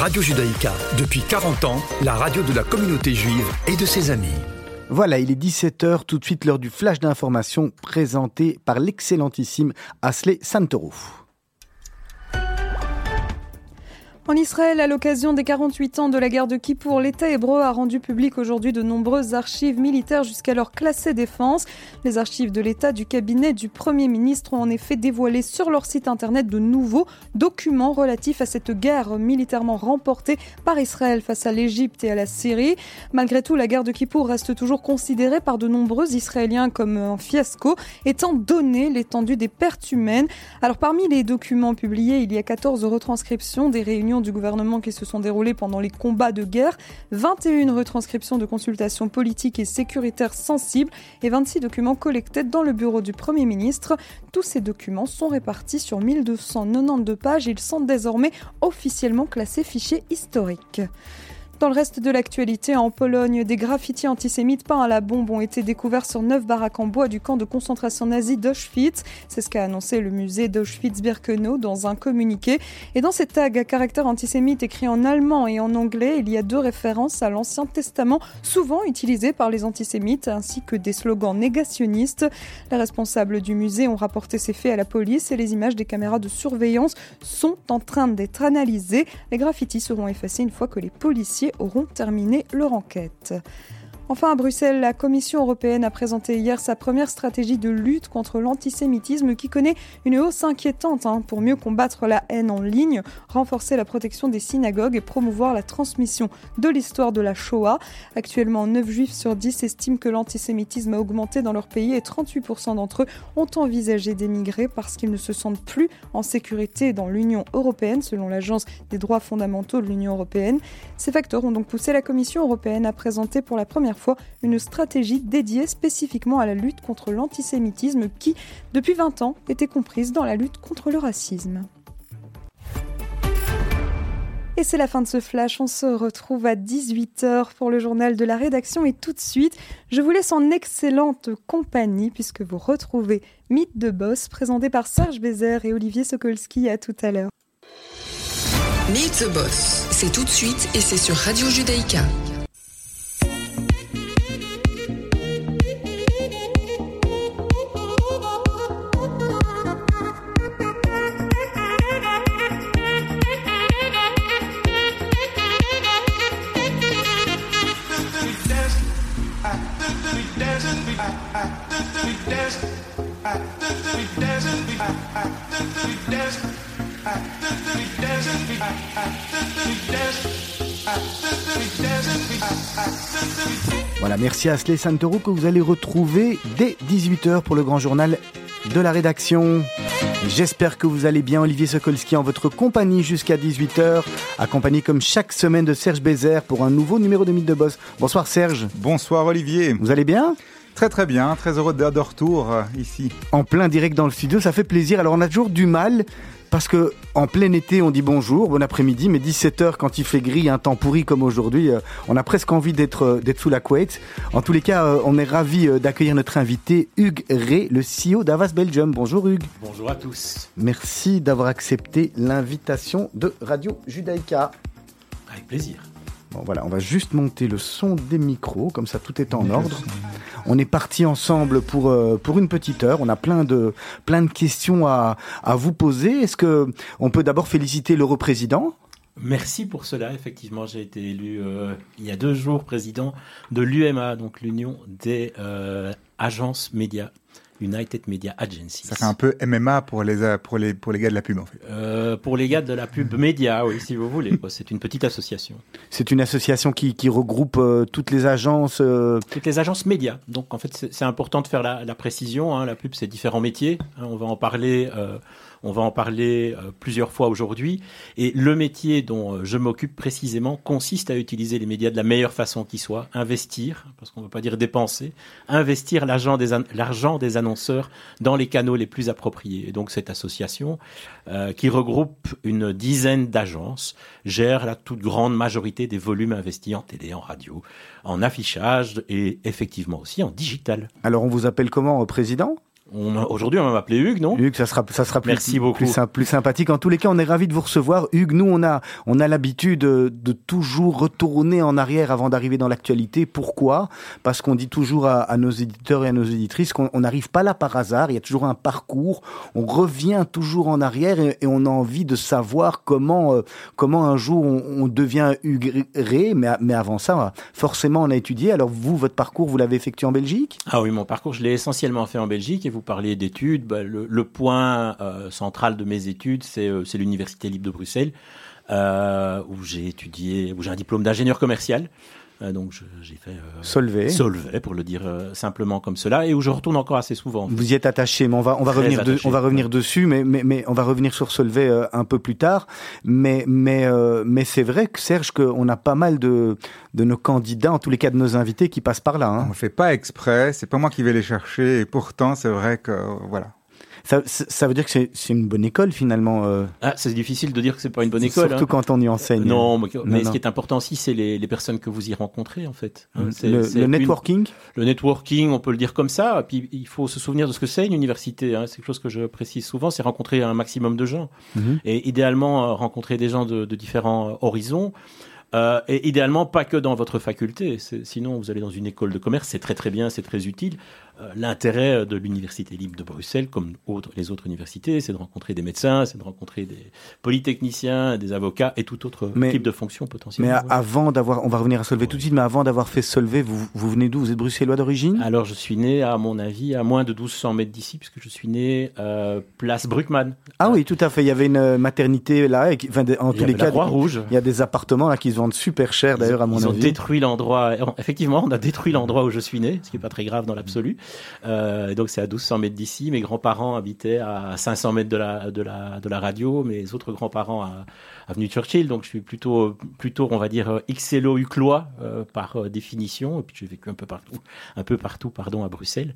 Radio Judaïka, depuis 40 ans, la radio de la communauté juive et de ses amis. Voilà, il est 17h, tout de suite l'heure du flash d'information présenté par l'excellentissime Asley Santoro. En Israël, à l'occasion des 48 ans de la guerre de Kippour, l'État hébreu a rendu public aujourd'hui de nombreuses archives militaires jusqu'alors classées défense. Les archives de l'État du cabinet du Premier ministre ont en effet dévoilé sur leur site internet de nouveaux documents relatifs à cette guerre militairement remportée par Israël face à l'Égypte et à la Syrie. Malgré tout, la guerre de Kippour reste toujours considérée par de nombreux Israéliens comme un fiasco, étant donné l'étendue des pertes humaines. Alors parmi les documents publiés, il y a 14 retranscriptions des réunions du gouvernement qui se sont déroulées pendant les combats de guerre, 21 retranscriptions de consultations politiques et sécuritaires sensibles et 26 documents collectés dans le bureau du Premier ministre. Tous ces documents sont répartis sur 1292 pages. Ils sont désormais officiellement classés fichiers historiques. Dans le reste de l'actualité, en Pologne, des graffitis antisémites peints à la bombe ont été découverts sur neuf baraques en bois du camp de concentration nazi d'Auschwitz. C'est ce qu'a annoncé le musée d'Auschwitz-Birkenau dans un communiqué. Et dans ces tags à caractère antisémite écrits en allemand et en anglais, il y a deux références à l'Ancien Testament, souvent utilisées par les antisémites, ainsi que des slogans négationnistes. Les responsables du musée ont rapporté ces faits à la police et les images des caméras de surveillance sont en train d'être analysées. Les graffitis seront effacés une fois que les policiers auront terminé leur enquête. Enfin, à Bruxelles, la Commission européenne a présenté hier sa première stratégie de lutte contre l'antisémitisme qui connaît une hausse inquiétante hein, pour mieux combattre la haine en ligne, renforcer la protection des synagogues et promouvoir la transmission de l'histoire de la Shoah. Actuellement, 9 juifs sur 10 estiment que l'antisémitisme a augmenté dans leur pays et 38% d'entre eux ont envisagé d'émigrer parce qu'ils ne se sentent plus en sécurité dans l'Union européenne, selon l'Agence des droits fondamentaux de l'Union européenne. Ces facteurs ont donc poussé la Commission européenne à présenter pour la première fois une stratégie dédiée spécifiquement à la lutte contre l'antisémitisme qui, depuis 20 ans, était comprise dans la lutte contre le racisme. Et c'est la fin de ce flash. On se retrouve à 18h pour le journal de la rédaction. Et tout de suite, je vous laisse en excellente compagnie puisque vous retrouvez Mythe de Boss présenté par Serge Bézère et Olivier Sokolski. À tout à l'heure. Meet the Boss, c'est tout de suite et c'est sur Radio Judaïka. Voilà, merci à Asley Santoro que vous allez retrouver dès 18h pour le grand journal de la rédaction. J'espère que vous allez bien, Olivier Sokolski, en votre compagnie jusqu'à 18h, accompagné comme chaque semaine de Serge Bézère pour un nouveau numéro de Mythe de Boss. Bonsoir Serge. Bonsoir Olivier. Vous allez bien? Très très bien, très heureux d'être de retour euh, ici. En plein direct dans le studio, ça fait plaisir. Alors on a toujours du mal parce que en plein été, on dit bonjour, bon après-midi, mais 17h quand il fait gris, un temps pourri comme aujourd'hui, euh, on a presque envie d'être euh, d'être sous la couette. En tous les cas, euh, on est ravi d'accueillir notre invité Hugues Ray, le CEO d'Avas Belgium. Bonjour Hugues. Bonjour à tous. Merci d'avoir accepté l'invitation de Radio Judaïka. Avec plaisir. Bon voilà, on va juste monter le son des micros, comme ça tout est en ordre. On est parti ensemble pour euh, pour une petite heure. On a plein de questions à vous poser. Est-ce que on peut d'abord féliciter le représident? Merci pour cela. Effectivement, j'ai été élu euh, il y a deux jours président de l'UMA, donc l'Union des euh, agences médias United Media Agency. Ça fait un peu MMA pour les, pour les, pour les gars de la pub, en fait. Euh, pour les gars de la pub média, oui, si vous voulez. C'est une petite association. C'est une association qui, qui regroupe euh, toutes les agences. Euh... Toutes les agences médias. Donc, en fait, c'est important de faire la, la précision. Hein. La pub, c'est différents métiers. Hein. On va en parler. On va en parler euh, plusieurs fois aujourd'hui. Et le métier dont euh, je m'occupe précisément consiste à utiliser les médias de la meilleure façon qui soit, investir, parce qu'on ne veut pas dire dépenser, investir l'argent des, annonceurs dans les canaux les plus appropriés. Et donc cette association, euh, qui regroupe une dizaine d'agences, gère la toute grande majorité des volumes investis en télé, en radio, en affichage et effectivement aussi en digital. Alors on vous appelle comment, président? Aujourd'hui, on va m'appeler Hugues, non? Hugues, ça sera, ça sera plus, Merci beaucoup. plus, sym- plus sympathique. En tous les cas, on est ravis de vous recevoir. Hugues, nous, on a, on a l'habitude de, de toujours retourner en arrière avant d'arriver dans l'actualité. Pourquoi? Parce qu'on dit toujours à, à nos éditeurs et à nos éditrices qu'on on n'arrive pas là par hasard. Il y a toujours un parcours. On revient toujours en arrière et, et on a envie de savoir comment, euh, comment un jour on, on devient Hugues Ré. Mais, mais avant ça, forcément, on a étudié. Alors vous, votre parcours, vous l'avez effectué en Belgique? Ah oui, mon parcours, je l'ai essentiellement fait en Belgique et vous parliez d'études. Bah, le, point euh, central de mes études, c'est euh, l'Université libre de Bruxelles, euh, où j'ai étudié, où j'ai un diplôme d'ingénieur commercial. Euh, donc j'ai fait euh, Solvay. Solvay, pour le dire euh, simplement comme cela, et où je retourne encore assez souvent. Vous y êtes attaché, mais on va on va Très revenir de- on va revenir dessus, mais mais mais on va revenir sur Solvay euh, un peu plus tard. Mais mais euh, mais c'est vrai que Serge qu'on a pas mal de de nos candidats, en tous les cas de nos invités, qui passent par là. On Hein. ne fait pas exprès, c'est pas moi qui vais les chercher, et pourtant, c'est vrai que, voilà. Ça, veut dire que c'est une bonne école finalement. euh, Ah, c'est difficile de dire que c'est pas une bonne école. Surtout hein. quand on y enseigne. Non, mais, mais non. ce qui est important aussi, c'est les, les personnes que vous y rencontrez, en fait. hein. Le, une- networking. le networking, on peut le dire comme ça. Puis il faut se souvenir de ce que c'est une université. hein. C'est quelque chose que je précise souvent, c'est rencontrer un maximum de gens. Mhm. Et idéalement, euh, rencontrer des gens de, de différents euh, horizons. Euh, et idéalement, pas que dans votre faculté. Sinon, vous allez dans une école de commerce, c'est très très bien, c'est très utile. Euh, L'intérêt de l'Université libre de Bruxelles, comme autres, les autres universités, c'est de rencontrer des médecins, c'est de rencontrer des polytechniciens, des avocats et tout autre Mais- type de fonction Mais potentiellement. a- avant d'avoir, on va revenir à Solvay tout de suite, mais avant d'avoir fait Solvay, vous, vous venez d'où? Vous êtes bruxellois d'origine? Alors, je suis né, à mon avis, à moins de 1200 mètres d'ici, puisque je suis né euh, place Bruckmann. Ah oui, tout à fait. Il y avait une euh, maternité là, et qui- enfin, en Il y tous les cas, Croix-Rouge. il y a des appartements là qui se vendent super cher d'ailleurs à mon Ils ont avis. détruit l'endroit. Effectivement, on a détruit l'endroit où je suis né, ce qui est pas très grave dans l'absolu. Euh, donc, c'est à 1200 mètres d'ici. Mes grands-parents habitaient à 500 mètres de la, radio. Mes autres grands-parents à avenue Churchill. Donc, je suis plutôt, plutôt, on va dire, euh, XLO uclois euh, par euh, définition. Et puis, j'ai vécu un peu partout, un peu partout, pardon, à Bruxelles.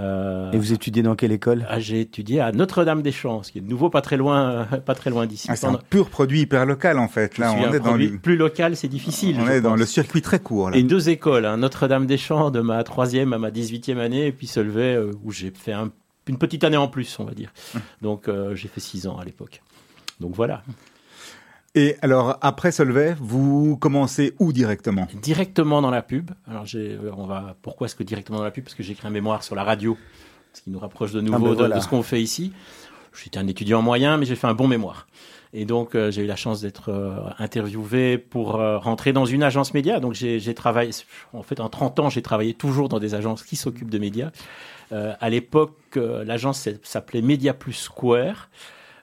Euh, Et vous étudiez dans quelle école? Ah, J'ai étudié à Notre-Dame-des-Champs, ce qui est de nouveau pas très loin, pas très loin d'ici. Ah, c'est un pur produit hyper local, en fait. Là, on un est dans le, plus local, c'est difficile. on est dans pense. le circuit très court, là. Et deux écoles, hein, Notre-Dame-des-Champs de ma troisième à ma 18e année, et puis Solvay, euh, où j'ai fait un- une petite année en plus, on va dire. Donc euh, j'ai fait six ans à l'époque. Donc voilà. Et alors, après Solvay, vous commencez où directement? Directement dans la pub. Alors j'ai, euh, on va. Pourquoi est-ce que directement dans la pub? Parce que j'ai écrit un mémoire sur la radio, ce qui nous rapproche de nouveau ben de- voilà. de, ce qu'on fait ici. J'étais un étudiant moyen, mais j'ai fait un bon mémoire. Et donc euh, j'ai eu la chance d'être euh, interviewé pour euh, rentrer dans une agence média. Donc j'ai j'ai travaillé. En fait, en 30 ans, j'ai travaillé toujours dans des agences qui s'occupent de médias. Euh, à l'époque, euh, l'agence s'appelait Media Plus Square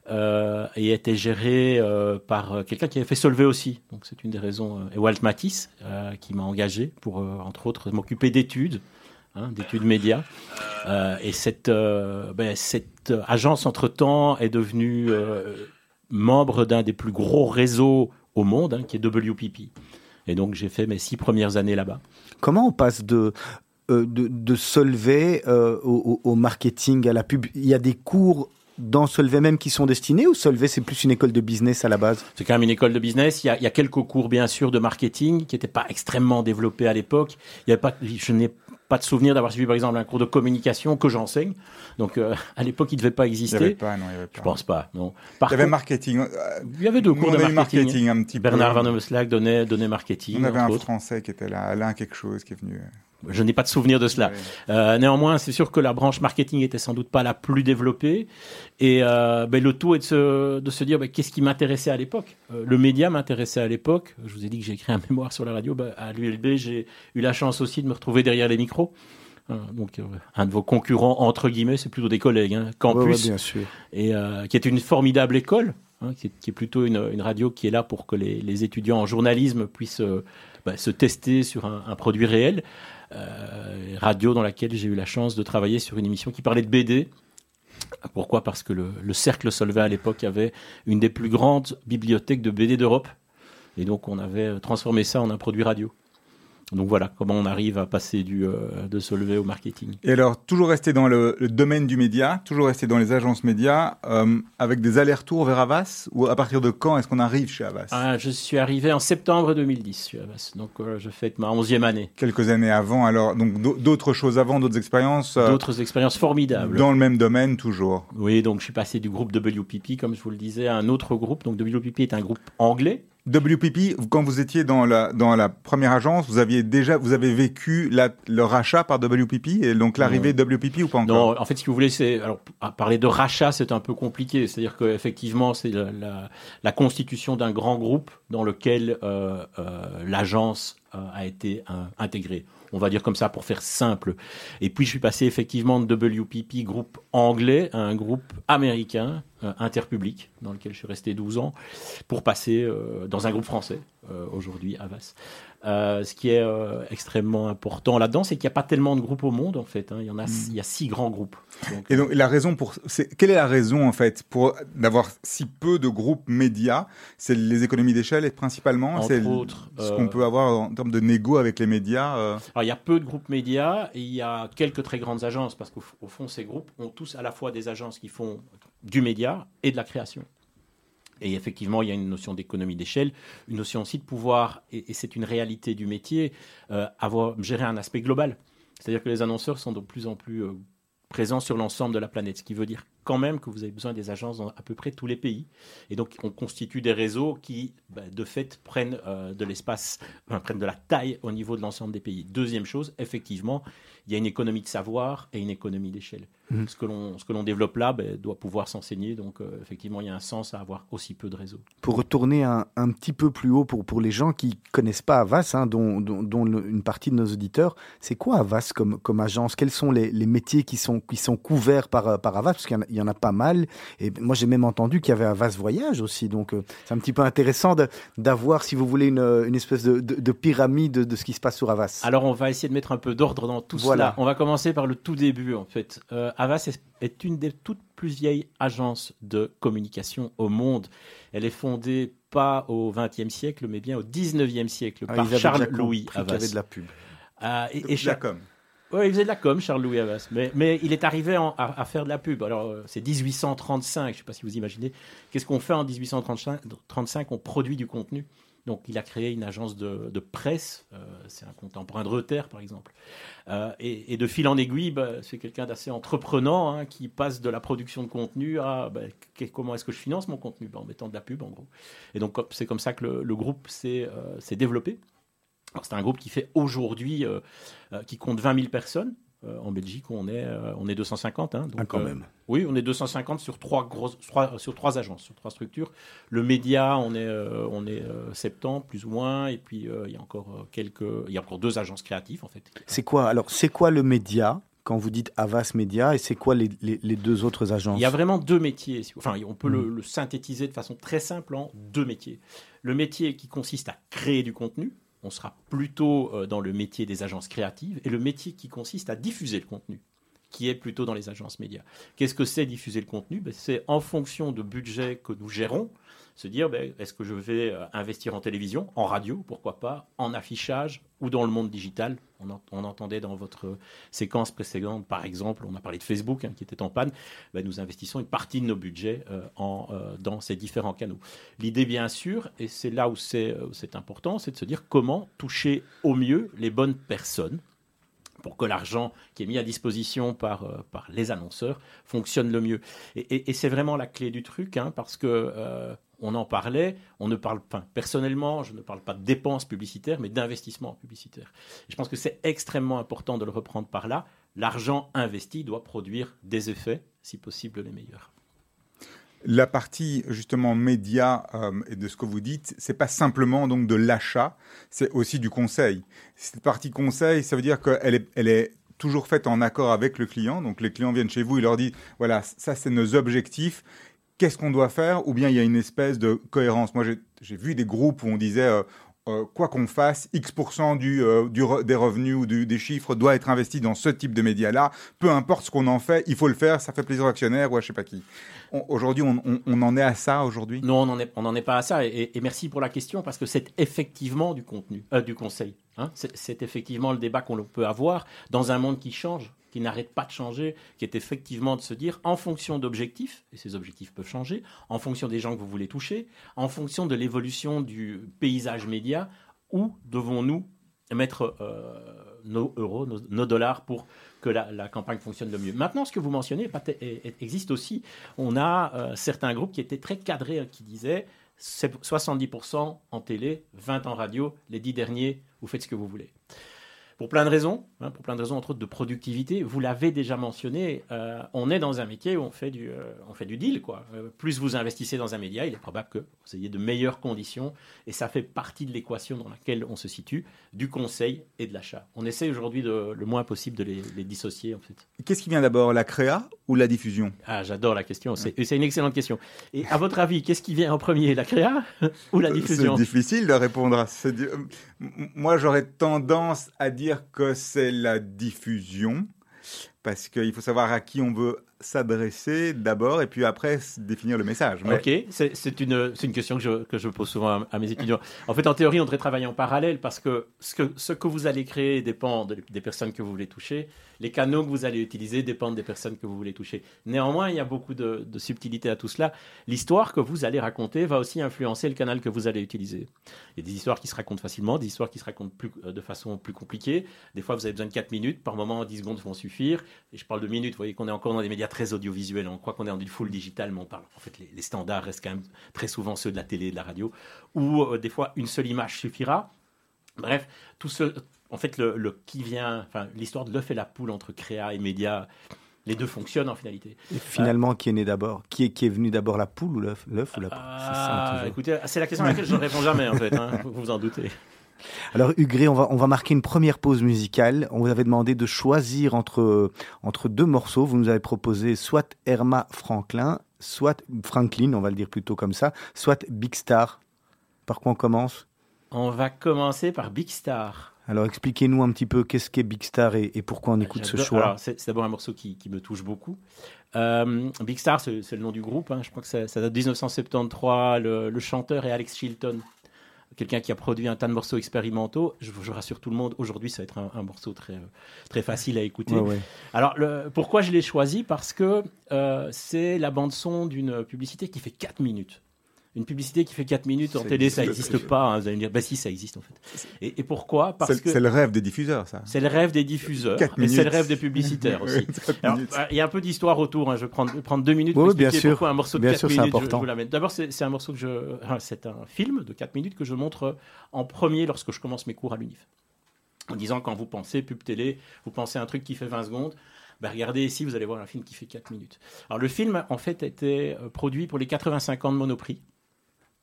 euh, et était gérée euh, par euh, quelqu'un qui avait fait Solvay aussi. Donc c'est une des raisons. euh, et Walt Matisse qui m'a engagé pour, entre autres, m'occuper d'études, hein, d'études médias. Et cette, ben, agence, entre-temps, est devenue membre d'un des plus gros réseaux au monde, hein, qui est WPP. Et donc j'ai fait mes six premières années là-bas. Comment on passe de euh, Solvay au- au marketing, à la pub? Il y a des cours dans Solvay même qui sont destinés ou Solvay c'est plus une école de business à la base? C'est quand même une école de business. Il y a, il y a quelques cours, bien sûr, de marketing qui n'étaient pas extrêmement développés à l'époque. Il y avait pas, je n'ai pas de souvenir d'avoir suivi, par exemple, un cours de communication que j'enseigne. Donc, euh, à l'époque, il ne devait pas Il n'y exister. avait pas, non, il n'y avait pas. Je pense pas, non. Par Il y avait marketing. euh, il y avait deux cours on de marketing. marketing un petit Bernard peu. Van Omeslag donnait, donnait marketing, On avait un autres. Français qui était là, Alain quelque chose, qui est venu. Je n'ai pas de souvenir de cela. Euh, néanmoins, c'est sûr que la branche marketing était sans doute pas la plus développée. Et euh, ben, le tout est de se, de se dire ben, qu'est-ce qui m'intéressait à l'époque? Euh, le média m'intéressait à l'époque. Je vous ai dit que j'ai écrit un mémoire sur la radio. Ben, à l'ULB, j'ai eu la chance aussi de me retrouver derrière les micros. Euh, donc, un de vos concurrents, entre guillemets, c'est plutôt des collègues, hein, Ouais, ouais, Campus, bien sûr. et qui est une formidable école, hein, qui, est, qui est plutôt une, une radio qui est là pour que les, les étudiants en journalisme puissent bah, se tester sur un, un produit réel. Radio dans laquelle j'ai eu la chance de travailler sur une émission qui parlait de BD. Pourquoi? Parce que le, le Cercle Solvay à l'époque avait une des plus grandes bibliothèques de BD d'Europe. Et donc on avait transformé ça en un produit radio. Donc voilà comment on arrive à passer du, euh, de se lever au marketing. Et alors, toujours rester dans le, le domaine du média, toujours rester dans les agences médias, euh, avec des allers-retours vers Avas Ou à partir de quand est-ce qu'on arrive chez Avas Ah, je suis arrivé en septembre 2010 chez Avas, donc euh, je fête ma onzième année. Quelques années avant, alors, donc d'au- d'autres choses avant, d'autres expériences euh, D'autres expériences formidables. dans le même domaine toujours. Oui, donc je suis passé du groupe WPP, comme je vous le disais, à un autre groupe. Donc WPP est un groupe anglais. WPP, quand vous étiez dans la, dans la première agence, vous aviez déjà, vous avez vécu la, le rachat par WPP et donc l'arrivée de WPP ou pas encore? Non, en fait, si vous voulez, c'est alors parler de rachat, c'est un peu compliqué. C'est-à-dire qu'effectivement, c'est la, la, la constitution d'un grand groupe dans lequel euh, euh, l'agence euh, a été intégrée. On va dire comme ça pour faire simple. Et puis je suis passé effectivement de WPP, groupe anglais, à un groupe américain, interpublic, dans lequel je suis resté 12 ans, pour passer euh, dans un groupe français, euh, aujourd'hui, Avas. Euh, ce qui est euh, extrêmement important là-dedans, c'est qu'il n'y a pas tellement de groupes au monde, en fait. hein. Il y en a, il y a six grands groupes. Donc, Et donc la raison pour, quelle est la raison en fait pour d'avoir si peu de groupes médias? C'est les économies d'échelle et principalement, Entre l- autres, ce euh, qu'on peut avoir en termes de négo avec les médias. euh, Alors, il y a peu de groupes médias et il y a quelques très grandes agences parce qu'au fond, ces groupes ont tous à la fois des agences qui font du média et de la création. Et effectivement, il y a une notion d'économie d'échelle, une notion aussi de pouvoir, et, c'est une réalité du métier, euh, avoir gérer un aspect global. C'est-à-dire que les annonceurs sont de plus en plus euh, présents sur l'ensemble de la planète, ce qui veut dire quand même que vous avez besoin des agences dans à peu près tous les pays. Et donc, on constitue des réseaux qui, bah, de fait, prennent euh, de l'espace, enfin, prennent de la taille au niveau de l'ensemble des pays. Deuxième chose, effectivement, il y a une économie de savoir et une économie d'échelle. Mhm. Ce que l'on ce que l'on développe là ben, doit pouvoir s'enseigner. Donc, euh, effectivement, il y a un sens à avoir aussi peu de réseaux. Pour retourner un, un petit peu plus haut pour, pour les gens qui connaissent pas Avas, hein, dont, dont, dont le- une partie de nos auditeurs, c'est quoi Avas comme, comme agence? Quels sont les, les métiers qui sont, qui sont couverts par, par Avas? Parce qu'il y en a- il y, en a pas mal. Et moi, j'ai même entendu qu'il y avait Avas Voyage aussi. Donc, euh, c'est un petit peu intéressant d'avoir, si vous voulez, une, une espèce de, de, de pyramide de, de ce qui se passe sur Avas. Alors, on va essayer de mettre un peu d'ordre dans tout Voilà. cela. On va commencer par le tout début, en fait. Euh, Avas est, est une des toutes plus vieilles agences de communication au monde. Elle est fondée pas au XXe siècle, mais bien au XIXe siècle Ah, par Charles Louis qu'il y avait Havas. de la pub. Ah, et, et de la com. Ouais, il faisait de la com, Charles-Louis Havas. Mais, il est arrivé à, faire de la pub. Alors, euh, c'est 1835, je ne sais pas si vous imaginez. Qu'est-ce qu'on fait en 1835 35, On produit du contenu. Donc, il a créé une agence de, presse. euh, c'est un contemporain de Reuters, par exemple. Euh, et, de fil en aiguille, bah, c'est quelqu'un d'assez entreprenant hein, qui passe de la production de contenu à bah, comment est-ce que je finance mon contenu? Bah, En mettant de la pub, en gros. Et donc, c'est comme ça que le, groupe s'est développé. C'est un groupe qui fait aujourd'hui, euh, euh, qui compte 20 000 personnes. Euh, en Belgique, on est, on est 250. Hein, donc, Ah, quand même. oui, on est 250 sur trois grosses, trois- sur trois agences, sur trois structures. Le média, on est, euh, on est euh, 70 plus ou moins, et puis euh, il y a encore quelques, il y a encore deux agences créatives en fait. C'est quoi Alors, c'est quoi le média quand vous dites Avas Média et c'est quoi les, les, les deux autres agences? Il y a vraiment deux métiers. Enfin, on peut le, Mhm. le synthétiser de façon très simple en deux métiers. Le métier qui consiste à créer du contenu, on sera plutôt euh, dans le métier des agences créatives, et le métier qui consiste à diffuser le contenu, qui est plutôt dans les agences médias. Qu'est-ce que c'est diffuser le contenu? Ben, C'est en fonction de budget que nous gérons, se dire ben, est-ce que je vais euh, investir en télévision, en radio, pourquoi pas, en affichage ou dans le monde digital? On, en- on entendait dans votre séquence précédente, par exemple, on a parlé de Facebook hein, qui était en panne. Ben, nous investissons une partie de nos budgets euh, euh, dans ces différents canaux. L'idée, bien sûr, et c'est là où c'est important, c'est de se dire comment toucher au mieux les bonnes personnes pour que l'argent qui est mis à disposition par, euh, par les annonceurs fonctionne le mieux. Et, c'est vraiment la clé du truc, hein, parce que euh, on en parlait, on ne parle pas, personnellement, je ne parle pas de dépenses publicitaires, mais d'investissement publicitaire. Et je pense que c'est extrêmement important de le reprendre par là. L'argent investi doit produire des effets, si possible les meilleurs. La partie justement média euh, de ce que vous dites, c'est pas simplement donc de l'achat, c'est aussi du conseil. Cette partie conseil, ça veut dire qu'elle est, elle est toujours faite en accord avec le client. Donc les clients viennent chez vous, ils leur disent voilà, ça c'est nos objectifs. Qu'est-ce qu'on doit faire? Ou bien il y a une espèce de cohérence. Moi, j'ai- j'ai vu des groupes où on disait euh, euh, quoi qu'on fasse, X% du, euh, des revenus ou des chiffres doit être investi dans ce type de média-là. Peu importe ce qu'on en fait, il faut le faire, ça fait plaisir aux actionnaires ou à je sais pas qui. Aujourd'hui, on, en est à ça aujourd'hui? Non, on n'en est, est pas à ça. Et, merci pour la question parce que c'est effectivement du contenu, euh, du conseil. hein. C'est effectivement le débat qu'on peut avoir dans un monde qui change, qui n'arrête pas de changer, qui est effectivement de se dire en fonction d'objectifs, et ces objectifs peuvent changer, en fonction des gens que vous voulez toucher, en fonction de l'évolution du paysage média, où devons-nous mettre euh, nos euros, nos, dollars pour que la, campagne fonctionne le mieux? Maintenant, ce que vous mentionnez existe aussi. On a euh, certains groupes qui étaient très cadrés, hein, qui disaient c'est 70% en télé, 20 en radio, les 10 derniers, vous faites ce que vous voulez. Pour plein de raisons, hein, pour plein de raisons entre autres de productivité, vous l'avez déjà mentionné, euh, on est dans un métier où on fait du, euh, on fait du deal. Quoi. Euh, plus vous investissez dans un média, il est probable que vous ayez de meilleures conditions et ça fait partie de l'équation dans laquelle on se situe, du conseil et de l'achat. On essaie aujourd'hui le moins possible de les, les dissocier en fait. Qu'est-ce qui vient d'abord, la créa ou la diffusion? Ah, j'adore la question, c'est une excellente question. Et à votre avis, qu'est-ce qui vient en premier, la créa ou la diffusion? C'est difficile de répondre à ce. Moi, j'aurais tendance à dire que c'est la diffusion, parce qu'il faut savoir à qui on veut s'adresser d'abord, et puis après définir le message. Ok, c'est une, une question que je, que je pose souvent à, mes étudiants. En fait, en théorie, on devrait travailler en parallèle parce que ce que, ce que vous allez créer dépend de- des personnes que vous voulez toucher. Les canaux que vous allez utiliser dépendent des personnes que vous voulez toucher. Néanmoins, il y a beaucoup de, de subtilité à tout cela. L'histoire que vous allez raconter va aussi influencer le canal que vous allez utiliser. Il y a des histoires qui se racontent facilement, des histoires qui se racontent plus, euh, de façon plus compliquée. Des fois, vous avez besoin de 4 minutes. Par moment, 10 secondes vont suffire. Et je parle de minutes. Vous voyez qu'on est encore dans des médias très audiovisuels. On croit qu'on est dans du full digital, mais on parle. En fait, les, les standards restent quand même très souvent ceux de la télé et de la radio, où euh, des fois une seule image suffira. Bref, tout ce, en fait, le, le qui vient, enfin, l'histoire de l'œuf et la poule entre créa et média, les deux fonctionnent en finalité. Et finalement, qui est né d'abord qui est, qui est venu d'abord, la poule ou l'œuf L'œuf ou la poule? C'est ça, Ah, écoutez, c'est la question à laquelle je ne réponds jamais, en fait. hein, vous vous en doutez. Alors Hugré, on va, on va marquer une première pause musicale. On vous avait demandé de choisir entre, entre deux morceaux. Vous nous avez proposé soit Irma Franklin, soit Franklin, on va le dire plutôt comme ça, soit Big Star. Par quoi on commence? On va commencer par Big Star. Alors expliquez-nous un petit peu qu'est-ce qu'est Big Star et, et pourquoi on écoute ce choix. C'est d'abord un morceau qui, qui me touche beaucoup. Euh, Big Star, c'est c'est le nom du groupe. hein. Je crois que ça, ça date de 1973. Le, le chanteur est Alex Chilton, quelqu'un qui a produit un tas de morceaux expérimentaux. Je, je rassure tout le monde, aujourd'hui, ça va être un, un morceau très, très facile à écouter. Ouais, ouais. Alors, le- pourquoi je l'ai choisi? Parce que euh, c'est la bande-son d'une publicité qui fait 4 minutes. Une publicité qui fait 4 minutes en télé, ça existe. n'existe pas. hein. Vous allez me dire, bah si, ça existe en fait. Et, et pourquoi? Parce C'est que c'est le rêve des diffuseurs, ça. c'est le rêve des diffuseurs, Quatre et c'est le rêve des publicitaires aussi. Alors, euh, il y a un peu d'histoire autour. hein. Je vais prendre, prendre deux minutes Oui, pour bien expliquer sûr. pourquoi un morceau de Bien 4 sûr, c'est minutes, je- je, vous l'amène. D'abord, c'est un morceau que je, enfin, c'est un film de 4 minutes que je montre en premier lorsque je commence mes cours à l'UNIF. En disant, quand vous pensez pub télé, vous pensez à un truc qui fait 20 secondes. Ben, regardez ici, vous allez voir un film qui fait 4 minutes. Alors, le film, en fait, était euh, produit pour les 85 ans de Monoprix.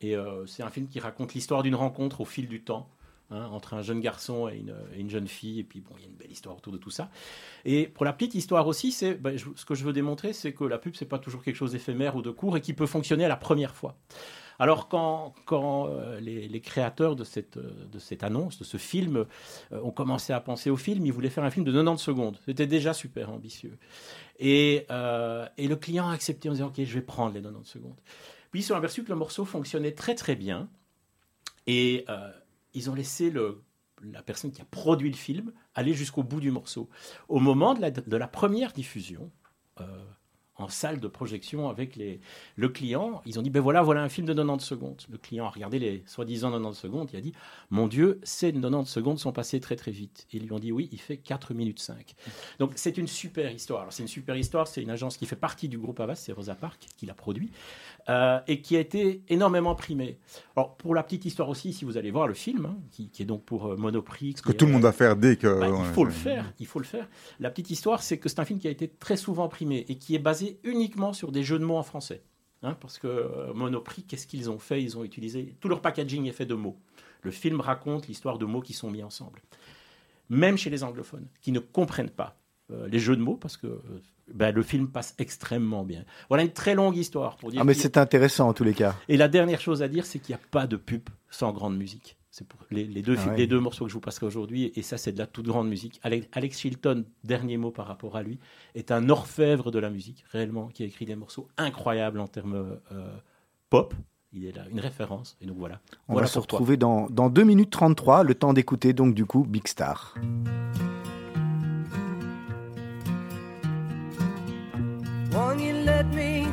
Et euh, c'est un film qui raconte l'histoire d'une rencontre au fil du temps hein, entre un jeune garçon et une, jeune fille. Et puis, bon, il y a une belle histoire autour de tout ça. Et pour la petite histoire aussi, c'est ben, ce que je veux démontrer, c'est que la pub, c'est pas toujours quelque chose d'éphémère ou de court et qui peut fonctionner à la première fois. Alors, quand, euh, les, créateurs de cette, annonce, de ce film, euh, ont commencé à penser au film, ils voulaient faire un film de 90 secondes. C'était déjà super ambitieux. Et, et le client a accepté en disant Ok, je vais prendre les 90 secondes. Puis ils se sont aperçus que le morceau fonctionnait très très bien. Et euh, ils ont laissé la personne qui a produit le film aller jusqu'au bout du morceau. Au moment de la, première diffusion, euh, en salle de projection avec le client, ils ont dit, ben voilà, voilà un film de 90 secondes. Le client a regardé les soi-disant 90 secondes, il a dit, mon Dieu, ces 90 secondes sont passées très très vite. Ils lui ont dit, oui, il fait 4 minutes 5. Donc c'est une super histoire. Alors c'est une super histoire, c'est une agence qui fait partie du groupe Avas, c'est Rosa Park qui l'a produit, euh, et qui a été énormément primée. Alors pour la petite histoire aussi, si vous allez voir le film, hein, qui, qui est donc pour euh, Monoprix. Ce que tout le monde va faire dès que. Bah, il faut le ouais. faire, il faut le faire. La petite histoire, c'est que c'est un film qui a été très souvent primé et qui est basé uniquement sur des jeux de mots en français. Hein, parce que euh, Monoprix, qu'est-ce qu'ils ont fait? Ils ont utilisé tout leur packaging est fait de mots. Le film raconte l'histoire de mots qui sont mis ensemble. Même chez les anglophones, qui ne comprennent pas les jeux de mots, parce que euh, ben, le film passe extrêmement bien. Voilà une très longue histoire pour dire. Ah mais c'est intéressant en tous les cas. Et la dernière chose à dire, c'est qu'il n'y a pas de pub sans grande musique. C'est pour les, les deux, Ah ouais. les deux morceaux que je vous passerai aujourd'hui, et ça, c'est de la toute grande musique. Alex, Alex Chilton, dernier mot par rapport à lui, est un orfèvre de la musique, réellement, qui a écrit des morceaux incroyables en termes euh, pop. Il est là, une référence. Et donc voilà. On Voilà va se retrouver dans, dans 2 minutes 33, le temps d'écouter donc du coup Big Star. Let me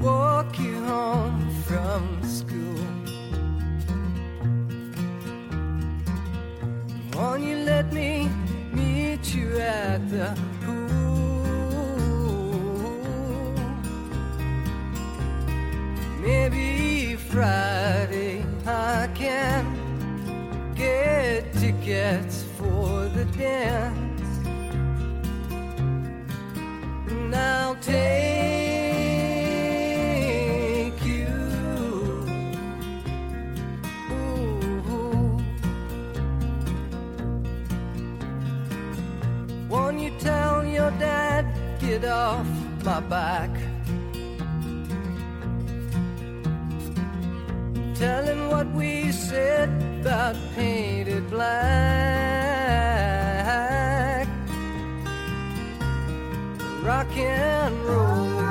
walk you home from school? Won't you let me meet you at the pool? Maybe Friday I can get tickets for the dance. And I'll take off my back? Tell him what we said about painted black. Rock and roll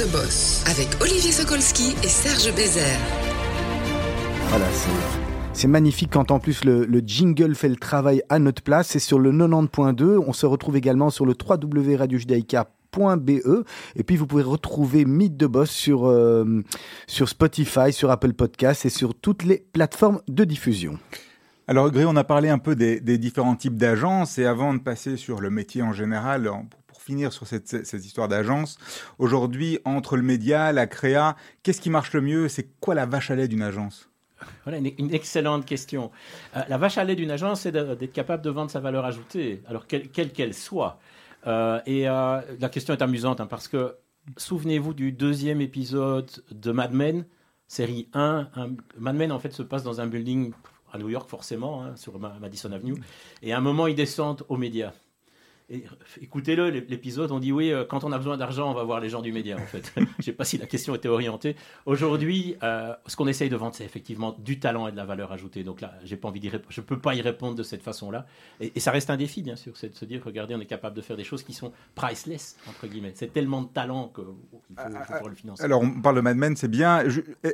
Meet the Boss avec Olivier Sokolski et Serge Bézère. Voilà, c'est. C'est magnifique quand en plus le, le jingle fait le travail à notre place. C'est sur le 90.2. On se retrouve également sur le www.radiojudaïka.be et puis vous pouvez retrouver Mythe de Boss sur, euh, sur Spotify, sur Apple Podcasts et sur toutes les plateformes de diffusion. Alors, Gré, on a parlé un peu des, des différents types d'agences et avant de passer sur le métier en général, pour, finir sur cette, histoire d'agence, aujourd'hui, entre le média, la créa, qu'est-ce qui marche le mieux C'est quoi la vache à lait d'une agence? Voilà une, excellente question. Euh, la vache à lait d'une agence, c'est d'être capable de vendre sa valeur ajoutée, alors quelle quelle soit. Euh, et euh, la question est amusante hein, parce que souvenez-vous du deuxième épisode de Mad Men, série 1. Un- Mad Men en fait se passe dans un building à New York forcément, hein, sur Ma- Madison Avenue. Et à un moment ils descendent aux médias. Écoutez-le, l'ép- l'épisode, on dit oui, euh, quand on a besoin d'argent, on va voir les gens du média, en fait. Je ne sais pas si la question était orientée. Aujourd'hui, euh, ce qu'on essaye de vendre, c'est effectivement du talent et de la valeur ajoutée. Donc là, j'ai pas envie d'y je ne peux pas y répondre de cette façon-là. Et, et ça reste un défi, bien sûr, c'est de se dire, regardez, on est capable de faire des choses qui sont priceless, entre guillemets. C'est tellement de talent qu'il faut, il faut pouvoir le financer. Alors, on parle de Mad Men, c'est bien.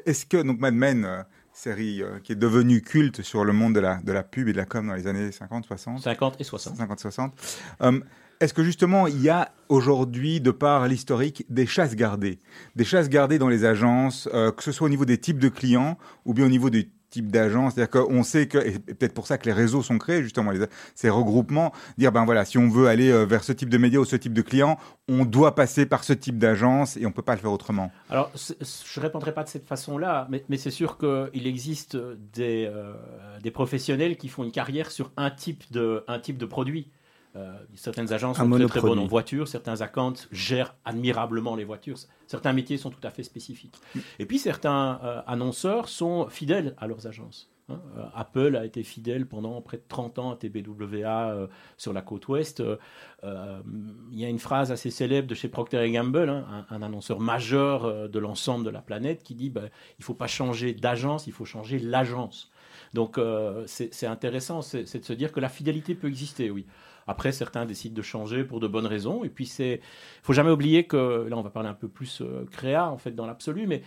Est-ce que, donc, Mad Men, euh, série euh, qui est devenue culte sur le monde de la, de la pub et de la com dans les années 50, 60 50 et 60. 50-60. Euh, Est-ce que justement, il y a aujourd'hui, de par l'historique, des chasses gardées? Des chasses gardées dans les agences, euh, que ce soit au niveau des types de clients ou bien au niveau des types d'agences C'est-à-dire qu'on sait que, et peut-être pour ça que les réseaux sont créés, justement, ces regroupements, dire, ben voilà, si on veut aller euh, vers ce type de médias ou ce type de clients, on doit passer par ce type d'agence et on peut pas le faire autrement. Alors, je ne répondrai pas de cette façon-là, mais, mais c'est sûr qu'il existe des, euh, des professionnels qui font une carrière sur un type de, un type de produit. Euh, certaines agences Un sont très, très bonnes en voiture, certains accounts gèrent admirablement les voitures. Certains métiers sont tout à fait spécifiques. Et puis certains euh, annonceurs sont fidèles à leurs agences. hein. Euh, Apple a été fidèle pendant près de 30 ans à TBWA euh, sur la côte ouest. Euh, Il y a une phrase assez célèbre de chez Procter Gamble, hein, un, un annonceur majeur de l'ensemble de la planète, qui dit bah, il ne faut pas changer d'agence, il faut changer l'agence. Donc euh, c'est intéressant, c'est c'est de se dire que la fidélité peut exister, oui. Après, certains décident de changer pour de bonnes raisons. Et puis, c'est, faut jamais oublier que là, on va parler un peu plus euh, créa en fait dans l'absolu, mais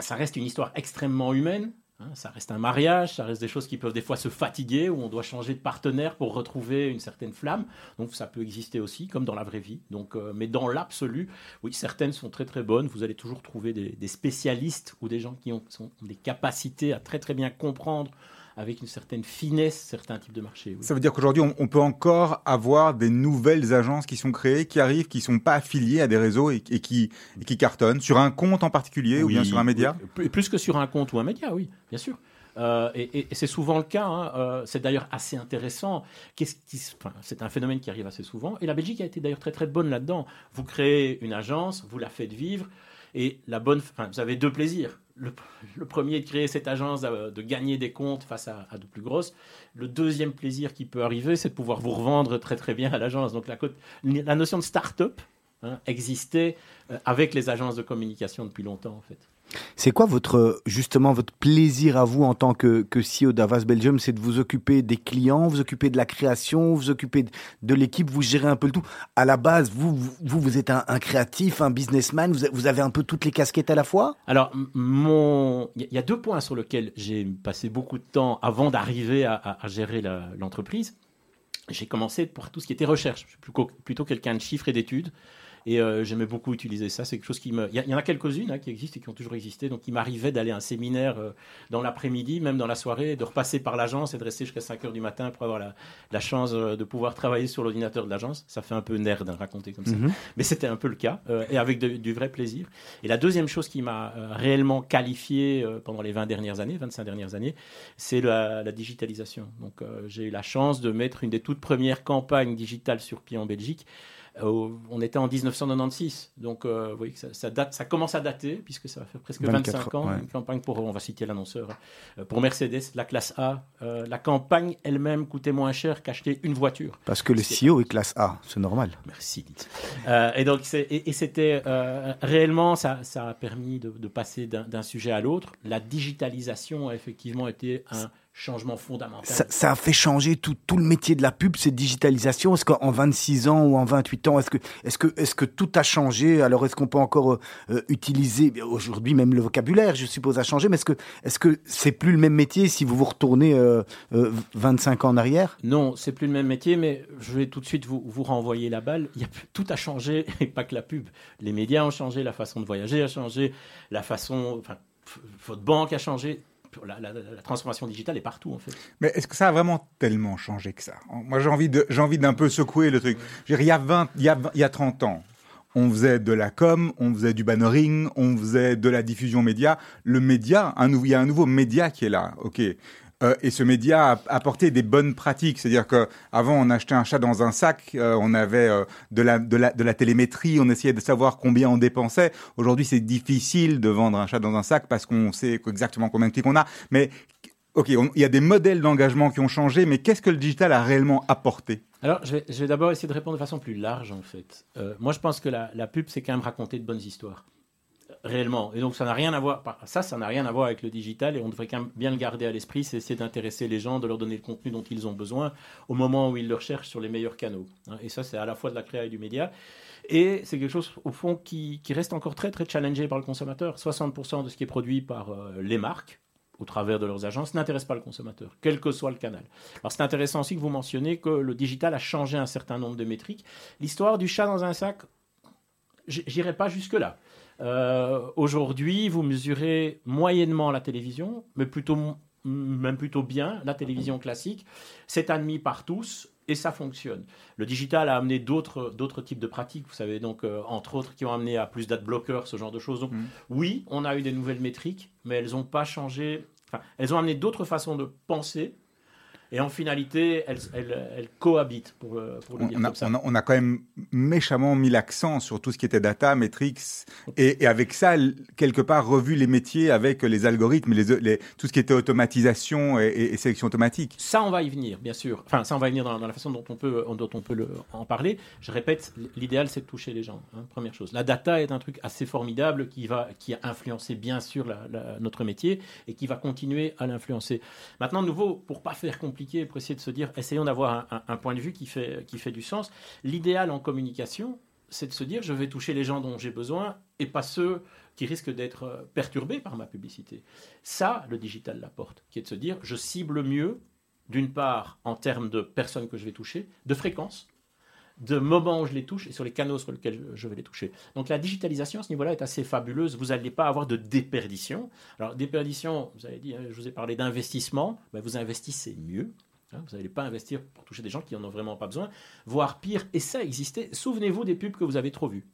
ça reste une histoire extrêmement humaine. Hein. ça reste un mariage, ça reste des choses qui peuvent des fois se fatiguer, où on doit changer de partenaire pour retrouver une certaine flamme. Donc ça peut exister aussi, comme dans la vraie vie. Donc, euh, mais dans l'absolu, oui, certaines sont très très bonnes. Vous allez toujours trouver des, spécialistes ou des gens qui ont des capacités à très très bien comprendre avec une certaine finesse certains types de marchés. oui. Ça veut dire qu'aujourd'hui, on, on peut encore avoir des nouvelles agences qui sont créées, qui arrivent, qui sont pas affiliées à des réseaux et, et qui, et qui cartonnent sur un compte en particulier ou bien sur un média. oui. Plus- que sur un compte ou un média, oui, bien sûr. Euh, et et- et c'est souvent le cas. hein. Euh, c'est d'ailleurs assez intéressant. Enfin, c'est un phénomène qui arrive assez souvent. Et la Belgique a été d'ailleurs très très bonne là-dedans. Vous créez une agence, vous la faites vivre, et la bonne, enfin, vous avez deux plaisirs. Le, le premier de créer cette agence, euh, de gagner des comptes face à, de plus grosses. Le deuxième plaisir qui peut arriver, c'est de pouvoir vous revendre très très bien à l'agence. Donc la notion de start-up hein, existait euh, avec les agences de communication depuis longtemps en fait. C'est quoi votre justement votre plaisir à vous en tant que, CEO d'Avas Belgium? C'est de vous occuper des clients, vous occuper de la création, vous occuper de, l'équipe, vous gérez un peu le tout. À la base, vous vous, êtes un, créatif, un businessman, vous, vous avez un peu toutes les casquettes à la fois? Alors, mon, il y a- deux points sur lesquels j'ai passé beaucoup de temps avant d'arriver à, gérer l'entreprise. J'ai commencé par tout ce qui était recherche. Je suis plutôt, plutôt quelqu'un de chiffres et d'études. Et euh, j'aimais beaucoup utiliser ça. C'est quelque chose qui me. Il y, en a quelques-unes hein, qui existent et qui ont toujours existé. Donc, il m'arrivait d'aller à un séminaire euh, dans l'après-midi, même dans la soirée, de repasser par l'agence et de rester jusqu'à 5 heures du matin pour avoir la, la chance euh, de pouvoir travailler sur l'ordinateur de l'agence. Ça fait un peu nerd de raconter comme ça. Mhm. Mais c'était un peu le cas, euh, et avec de- du vrai plaisir. Et la deuxième chose qui m'a réellement qualifié pendant les 20 dernières années, 25 dernières années, c'est la, la digitalisation. Donc j'ai eu la chance de mettre une des toutes premières campagnes digitales sur pied en Belgique. Euh, on était en 1996, donc euh, vous voyez que ça, ça date, ça commence à dater puisque ça va faire presque 24 25 ans. ouais. Une campagne pour, on va citer l'annonceur, euh, pour Mercedes, la classe A. Euh, la campagne elle-même coûtait moins cher qu'acheter une voiture. Parce que le CEO est classe A, c'est normal. Merci. Et donc, et, et c'était réellement, ça, ça a permis de, de passer d'un sujet à l'autre. La digitalisation a effectivement été un changement fondamental. Ça, ça a fait changer tout, tout le métier de la pub, cette digitalisation. Est-ce qu'en 26 ans ou en 28 ans, est-ce que, est-ce que, est-ce que tout a changé? Alors, est-ce qu'on peut encore euh, euh, utiliser aujourd'hui même le vocabulaire, je suppose, a changé, mais est-ce que, est-ce que c'est plus le même métier si vous vous retournez euh, euh, 25 ans en arrière? Non, c'est plus le même métier, mais je vais tout de suite vous, vous renvoyer la balle. Il y a, tout a changé, et pas que la pub. Les médias ont changé, la façon de voyager a changé, la façon, enfin, votre banque a changé. La, la- la transformation digitale est partout en fait. Mais est-ce que ça a vraiment tellement changé que ça? Moi, j'ai envie de, j'ai envie d'un peu secouer le truc. Je veux dire, il y a 20, il y a, 20 il y a 30 ans, on faisait de la com, on faisait du bannering, on faisait de la diffusion média. Le média, un, il y a un nouveau média qui est là, ok. Euh, et ce média a apporté des bonnes pratiques, c'est-à-dire que avant on achetait un chat dans un sac, euh, on avait euh, de, la, de, la, de la télémétrie, on essayait de savoir combien on dépensait. Aujourd'hui, c'est difficile de vendre un chat dans un sac parce qu'on sait exactement combien de clics on a. Mais ok, il y a des modèles d'engagement qui ont changé, mais qu'est-ce que le digital a réellement apporté? Alors, je vais, d'abord essayer de répondre de façon plus large, en fait. Moi, je pense que la, la pub, c'est quand même raconter de bonnes histoires. Réellement. Et donc, ça n'a rien à voir. Ça, ça n'a rien à voir avec le digital et on devrait quand même bien le garder à l'esprit. C'est essayer d'intéresser les gens, de leur donner le contenu dont ils ont besoin au moment où ils le recherchent sur les meilleurs canaux. hein. Et ça, c'est à la fois de la créa et du média. Et c'est quelque chose, au fond, qui, qui reste encore très, très challengé par le consommateur. 60% de ce qui est produit par euh, les marques au travers de leurs agences n'intéresse pas le consommateur, quel que soit le canal. Alors c'est intéressant aussi que vous mentionnez que le digital a changé un certain nombre de métriques. L'histoire du chat dans un sac, j'irai pas jusque-là. Euh, Aujourd'hui, vous mesurez moyennement la télévision, mais plutôt, même plutôt bien la télévision classique. C'est admis par tous et ça fonctionne. Le digital a amené d'autres d'autres types de pratiques, vous savez, donc euh, entre autres qui ont amené à plus d'adblockers, ce genre de choses. Donc Mhm. oui, on a eu des nouvelles métriques, mais elles n'ont pas changé. Enfin, elles ont amené d'autres façons de penser. Et en finalité, elles, elles- elles cohabitent, pour, le- pour le dire On a, comme ça. on a- on a quand même méchamment mis l'accent sur tout ce qui était data, metrics, et, et avec ça, quelque part, revu les métiers avec les algorithmes, les, les- tout ce qui était automatisation et, et- et sélection automatique. Ça, on va y venir, bien sûr. Enfin, ça, on va y venir dans, dans la façon dont on peut, dont on peut le- en parler. Je répète, l'idéal, c'est de toucher les gens. hein, première chose. La data est un truc assez formidable qui va, qui a influencé bien sûr la- la- notre métier et qui va continuer à l'influencer. Maintenant, de nouveau, pour pas faire compliqué, pour essayer de se dire, essayons d'avoir un, un- un point de vue qui fait, qui fait du sens. L'idéal en communication, c'est de se dire, je vais toucher les gens dont j'ai besoin et pas ceux qui risquent d'être euh, perturbés par ma publicité. Ça, le digital l'apporte, qui est de se dire, je cible mieux d'une part en termes de personnes que je vais toucher, de fréquence, de moments où je les touche et sur les canaux sur lesquels je- je vais les toucher. Donc la digitalisation à ce niveau-là est assez fabuleuse. Vous n'allez pas avoir de déperdition. Alors déperdition, vous avez dit, hein, je vous ai parlé d'investissement, ben, vous investissez mieux. hein, vous n'allez pas investir pour toucher des gens qui n'en ont vraiment pas besoin, voire pire, et ça existait. Souvenez-vous des pubs que vous avez trop vues.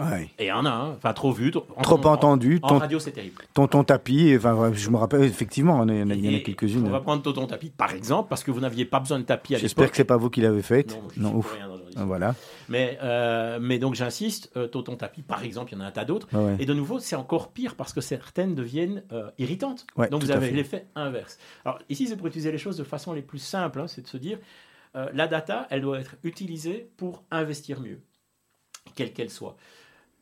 Ouais. Et il y en a, hein, enfin trop vues. Trop, en- Trop en- entendu, En, ton- radio, c'est terrible. Tonton Tapis, enfin, je me rappelle, effectivement, il y en a, a quelques-unes. On va prendre Tonton Tapis, par exemple, parce que vous n'aviez pas besoin de tapis à J'espère l'époque. que c'est pas vous qui l'avez faite. Non, ouf. rien dans Voilà. Mais, euh, mais donc j'insiste, euh, Tonton Tapis, par exemple, il y en a un tas d'autres. Ouais. Et de nouveau, c'est encore pire parce que certaines deviennent euh, irritantes. Ouais, donc vous avez l'effet inverse. Alors ici, c'est pour utiliser les choses de façon les plus simples. hein, c'est de se dire, euh, la data, elle doit être utilisée pour investir mieux, quelle qu'elle soit.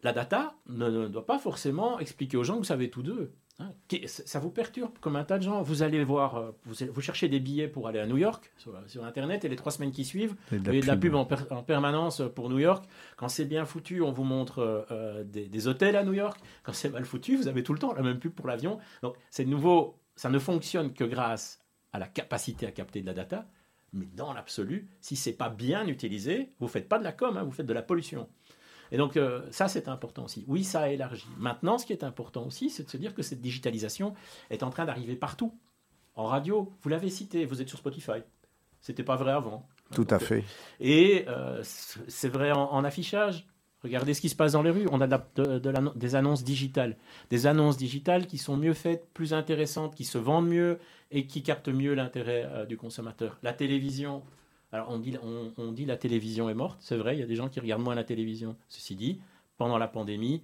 La data ne, ne doit pas forcément expliquer aux gens que vous savez tout d'eux. hein. Ça vous perturbe comme un tas de gens. Vous allez voir, euh, vous, vous cherchez des billets pour aller à New York sur, sur Internet et les trois semaines qui suivent, vous voyez de la pub en, per- en permanence pour New York. Quand c'est bien foutu, on vous montre euh, euh, des, des hôtels à New York. Quand c'est mal foutu, vous avez tout le temps la même pub pour l'avion. Donc c'est nouveau, ça ne fonctionne que grâce à la capacité à capter de la data. Mais dans l'absolu, si c'est pas bien utilisé, vous faites pas de la com, hein, vous faites de la pollution. Et donc euh, ça, c'est important aussi. Oui, ça a élargi. Maintenant, ce qui est important aussi, c'est de se dire que cette digitalisation est en train d'arriver partout. En radio, vous l'avez cité, vous êtes sur Spotify. C'était pas vrai avant. Tout à fait. Et euh, c'est vrai en, en affichage. Regardez ce qui se passe dans les rues. On a de la- de- de l'annon- des annonces digitales. Des annonces digitales qui sont mieux faites, plus intéressantes, qui se vendent mieux et qui captent mieux l'intérêt euh, du consommateur. La télévision. Alors on dit, on, on dit la télévision est morte. C'est vrai, il y a des gens qui regardent moins la télévision. Ceci dit, pendant la pandémie,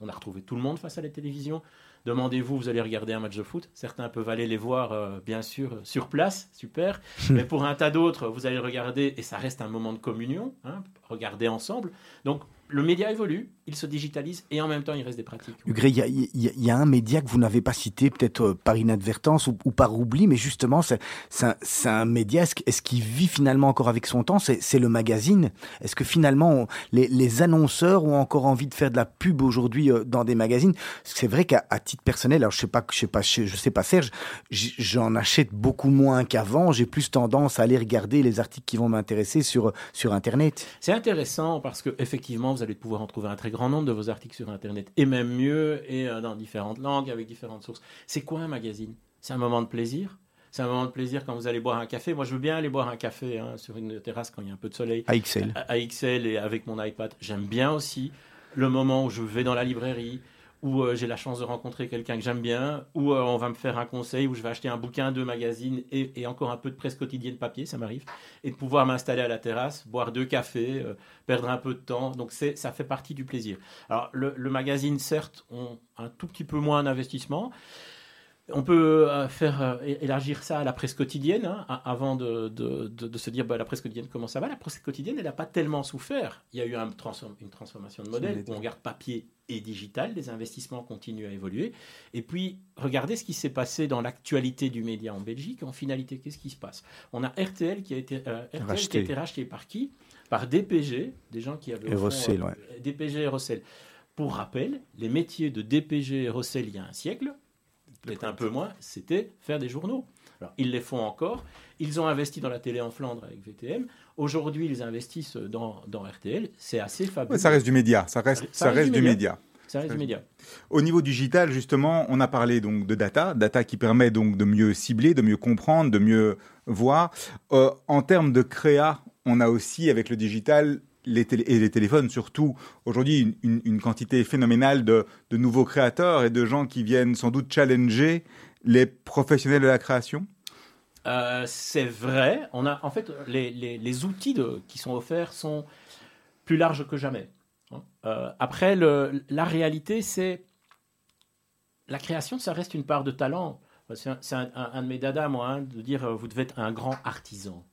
on a retrouvé tout le monde face à la télévision. Demandez-vous, vous allez regarder un match de foot. Certains peuvent aller les voir, euh, bien sûr, sur place, super. Mais pour un tas d'autres, vous allez regarder, et ça reste un moment de communion, hein, regarder ensemble. Donc, le média évolue, il se digitalise, et en même temps, il reste des pratiques. Hugré, il y y y a un média que vous n'avez pas cité, peut-être euh, par inadvertance ou, ou par oubli, mais justement, c'est un, un média, est-ce, qu'il vit finalement encore avec son temps? C'est le magazine. Est-ce que finalement, on- les, les annonceurs ont encore envie de faire de la pub aujourd'hui euh, dans des magazines? C'est vrai qu'à titre personnel, alors je sais pas, je sais pas, je, sais pas Serge, j'en achète beaucoup moins qu'avant. J'ai plus tendance à aller regarder les articles qui vont m'intéresser sur sur Internet. C'est intéressant parce que effectivement, vous allez pouvoir en trouver un très grand nombre de vos articles sur Internet, et même mieux, et euh, dans différentes langues, avec différentes sources. C'est quoi un magazine? C'est un moment de plaisir? C'est un moment de plaisir quand vous allez boire un café. Moi, je veux bien aller boire un café hein, sur une terrasse quand il y a un peu de soleil. AXL. à, à XL et avec mon iPad. J'aime bien aussi le moment où je vais dans la librairie, où euh, j'ai la chance de rencontrer quelqu'un que j'aime bien, où euh, on va me faire un conseil, où je vais acheter un bouquin, deux magazines et, encore un peu de presse quotidienne papier, ça m'arrive, et de pouvoir m'installer à la terrasse, boire deux cafés, euh, perdre un peu de temps. Donc ça fait partie du plaisir. Alors le magazine, certes, ont un tout petit peu moins d'investissement. On peut euh, faire euh, élargir ça à la presse quotidienne, hein, avant de, de- de- de se dire bah, la presse quotidienne comment ça va? La presse quotidienne, elle n'a pas tellement souffert. Il y a eu un transform- une transformation de modèle où on garde papier et digital, les investissements continuent à évoluer. Et puis, regardez ce qui s'est passé dans l'actualité du média en Belgique. En finalité, qu'est-ce qui se passe? On a RTL qui a été, euh, RTL qui a Racheté. été racheté par qui? Par DPG, des gens qui avaient... Et fond, euh, ouais. DPG et Rossel. Pour rappel, les métiers de DPG et Rossel il y a un siècle, peut-être un peu moins, c'était faire des journaux. Alors, ils les font encore. Ils ont investi dans la télé en Flandre avec VTM. Aujourd'hui, ils investissent dans, dans RTL. C'est assez fabuleux. Ouais, ça reste du média, ça reste, ça reste du média. Ça reste du média. Au niveau digital, justement, on a parlé donc de data, data qui permet donc de mieux cibler, de mieux comprendre, de mieux voir. Euh, en termes de créa, on a aussi avec le digital les télé- et les téléphones surtout aujourd'hui une, quantité phénoménale de, de nouveaux créateurs et de gens qui viennent sans doute challenger les professionnels de la création? Euh, c'est vrai. On a, en fait, les, les- les outils qui sont offerts sont plus larges que jamais. hein? Euh, après, la réalité, c'est la création, ça reste une part de talent. C'est un- un de mes dadas, moi, hein, de dire euh, vous devez être un grand artisan.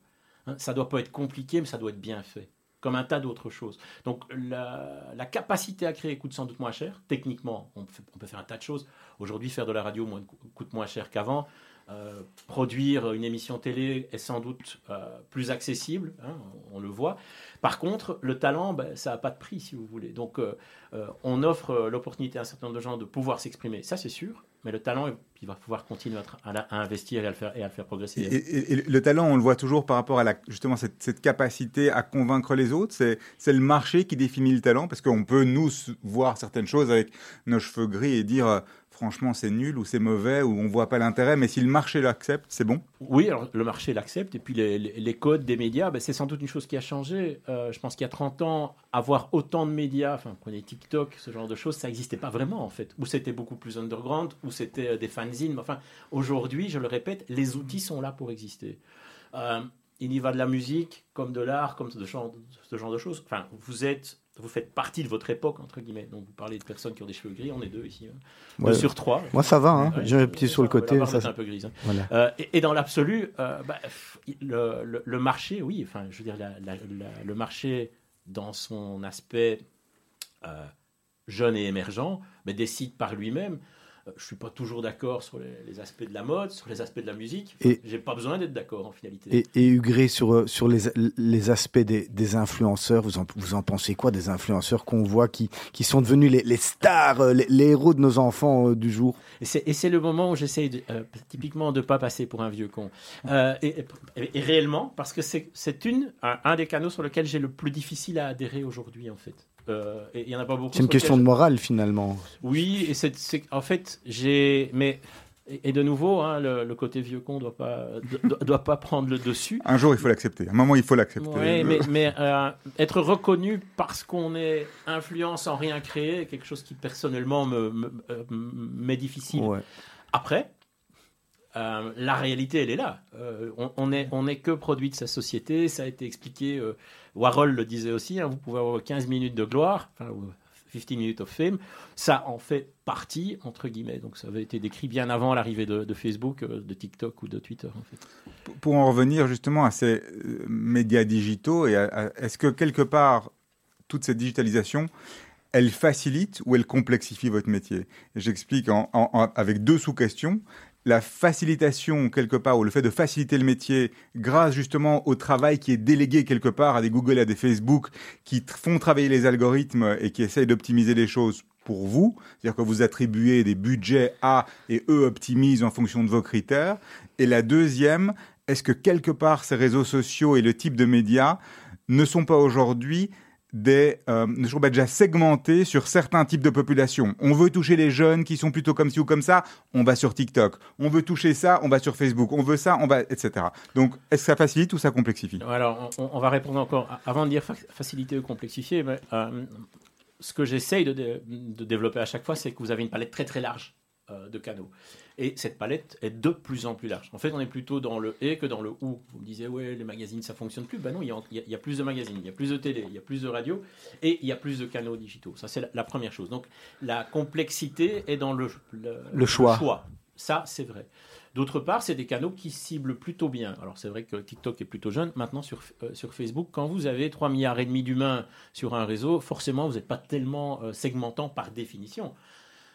Hein, ça doit pas être compliqué, mais ça doit être bien fait, comme un tas d'autres choses. Donc la, capacité à créer coûte sans doute moins cher. Techniquement, on, peut faire un tas de choses. Aujourd'hui, faire de la radio coûte moins cher qu'avant. Euh, produire une émission télé est sans doute euh, plus accessible, hein, on, le voit. Par contre, le talent, ben, ça n'a pas de prix, si vous voulez. Donc, euh, on offre l'opportunité à un certain nombre de gens de pouvoir s'exprimer, ça c'est sûr. Mais le talent, il va pouvoir continuer à, investir et à le faire, progresser. et- le talent, on le voit toujours par rapport à justement cette, capacité à convaincre les autres. C'est le marché qui définit le talent parce qu'on peut nous voir certaines choses avec nos cheveux gris et dire euh, franchement c'est nul ou c'est mauvais ou on voit pas l'intérêt. Mais si le marché l'accepte, c'est bon. Oui, le marché l'accepte. Et puis les, codes des médias, ben, c'est sans doute une chose qui a changé. Euh, je pense qu'il y a 30 ans, avoir autant de médias, enfin prenez TikTok, ce genre de choses, ça n'existait pas vraiment en fait. Ou c'était beaucoup plus underground, ou c'était euh, des fanzines. Enfin, aujourd'hui, je le répète, les outils sont là pour exister. Euh, il y va de la musique, comme de l'art, comme de genre- ce genre de choses. Enfin, vous êtes, vous faites partie de votre époque entre guillemets. Donc vous parlez de personnes qui ont des cheveux gris, on est deux ici, hein. Deux Ouais. sur trois. Moi, ça va, hein. Ouais, J'ai un petit sur le côté. ça- est un peu grise. hein. voilà. Euh, et, et dans l'absolu, euh, bah, le, le- le marché, oui, enfin, je veux dire, la- la- la- le marché dans son aspect euh, jeune et émergent, mais décide par lui-même. Euh, Je suis pas toujours d'accord sur les, les aspects de la mode, sur les aspects de la musique. Et- J'ai pas besoin d'être d'accord en finalité. Et, et Hugré, sur, euh, sur les, les aspects des, des influenceurs, vous en, vous en pensez quoi des influenceurs qu'on voit qui, qui sont devenus les, les stars, euh, les, les héros de nos enfants euh, du jour? Et c'est, et c'est le moment où j'essaye de, euh, typiquement de ne pas passer pour un vieux con. Euh, et, et- et réellement, parce que c'est, c'est une, un, un des canaux sur lequel j'ai le plus difficile à adhérer aujourd'hui, en fait. Euh, et il n'y en a pas beaucoup. C'est une question de morale finalement. Oui, et c'est, en fait, j'ai. Mais. Et de nouveau, hein, le, le côté vieux con ne doit pas, doit, doit pas prendre le dessus. Un jour, il faut l'accepter. À un moment, il faut l'accepter. Ouais, Le- mais, mais, euh, être reconnu parce qu'on est influent sans rien créer quelque chose qui personnellement me, me- euh, m'est difficile. Ouais. Après, euh, la réalité, elle est là. Euh, on, on est, on est que produit de sa société. Ça a été expliqué. Warhol le disait aussi. hein, vous pouvez avoir 15 minutes de gloire, enfin, ou 15 minutes of fame. Ça en fait partie, entre guillemets. Donc ça avait été décrit bien avant l'arrivée de, Facebook, euh, de TikTok ou de Twitter. Pour- en revenir justement à ces euh, médias digitaux, est-ce que quelque part, toute cette digitalisation, elle facilite ou elle complexifie votre métier? J'explique avec deux sous-questions. La facilitation, quelque part, ou le fait de faciliter le métier grâce justement au travail qui est délégué quelque part à des Google et à des Facebook qui font travailler les algorithmes et qui essayent d'optimiser les choses pour vous, c'est-à-dire que vous attribuez des budgets à et eux optimisent en fonction de vos critères. Et la deuxième, est-ce que quelque part ces réseaux sociaux et le type de médias ne sont pas aujourd'hui des, euh, ne sont pas déjà segmentés sur certains types de populations. On veut toucher les jeunes qui sont plutôt comme ci ou comme ça, on va sur TikTok. On veut toucher ça, on va sur Facebook. On veut ça, on va, etc. Donc, est-ce que ça facilite ou ça complexifie? Alors, on, va répondre encore, avant de dire fa- facilité ou complexifier, mais, euh, ce que j'essaye de développer à chaque fois, c'est que vous avez une palette très très large euh, de canaux. Et cette palette est de plus en plus large. En fait, on est plutôt dans le et que dans le ou. Vous me disiez, ouais, les magazines, ça fonctionne plus. Ben non, il y, a, il y plus de magazines, il y a plus de télé, il y a plus de radio et il y a plus de canaux digitaux. Ça, c'est la, la première chose. Donc, la complexité est dans le, Le choix. Ça, c'est vrai. D'autre part, c'est des canaux qui ciblent plutôt bien. Alors, c'est vrai que TikTok est plutôt jeune. Maintenant, sur, euh, sur Facebook, quand vous avez 3 milliards et demi d'humains sur un réseau, forcément, vous n'êtes pas tellement euh, segmentant par définition.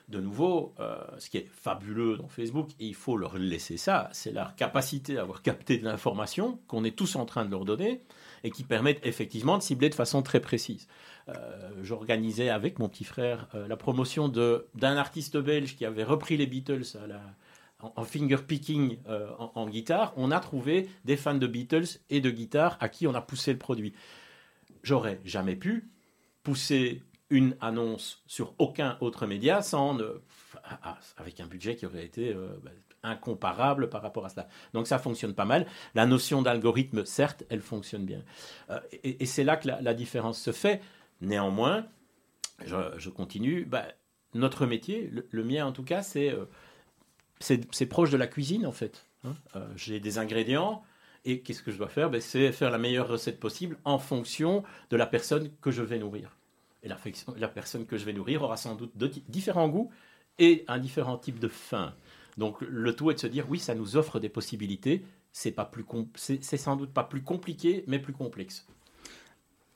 De nouveau, euh, ce qui est fabuleux dans Facebook, il faut leur laisser ça, c'est leur capacité à avoir capté de l'information qu'on est tous en train de leur donner et qui permettent effectivement de cibler de façon très précise. Euh, J'organisais avec mon petit frère euh, la promotion d'un artiste belge qui avait repris les Beatles en, en finger picking en, en guitare. On a trouvé des fans de Beatles et de guitare à qui on a poussé le produit. J'aurais jamais pu pousser une annonce sur aucun autre média sans ah, ah, avec un budget qui aurait été euh, bah, incomparable par rapport à cela. Donc ça fonctionne pas mal. La notion d'algorithme, certes, elle fonctionne bien. Euh, et c'est là que la, différence se fait. Néanmoins, je, continue. bah, notre métier, le, mien en tout cas, c'est euh, c'est proche de la cuisine en fait. hein. J'ai des ingrédients. Et qu'est-ce que je dois faire? Ben, C'est faire la meilleure recette possible en fonction de la personne que je vais nourrir. Et la, personne que je vais nourrir aura sans doute différents goûts et un différent type de faim. Donc le tout est de se dire oui, ça nous offre des possibilités. C'est pas plus c'est sans doute pas plus compliqué, mais plus complexe.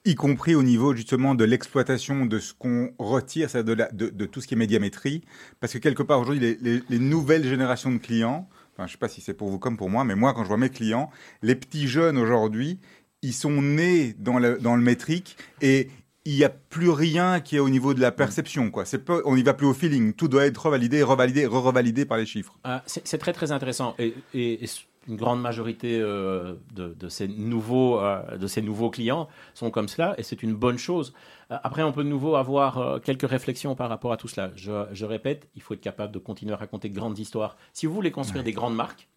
Y compris au niveau justement de l'exploitation de ce qu'on retire, de, de, de, tout ce qui est médiamétrie, parce que quelque part aujourd'hui les, les, les nouvelles générations de clients, je sais pas si c'est pour vous comme pour moi, mais moi quand je vois mes clients, les petits jeunes aujourd'hui, ils sont nés dans le, dans le métrique et il n'y a plus rien qui est au niveau de la perception. Quoi. Pas, on n'y va plus au feeling. Tout doit être revalidé, revalidé, re-revalidé par les chiffres. Ah, c'est très très intéressant. Et, et, et, une grande majorité euh, de, de, ces nouveaux, euh, de ces nouveaux clients sont comme cela, et c'est une bonne chose. Euh, après, on peut de nouveau avoir euh, quelques réflexions par rapport à tout cela. Je, je, répète, il faut être capable de continuer à raconter de grandes histoires. Si vous voulez construire ouais. des grandes marques,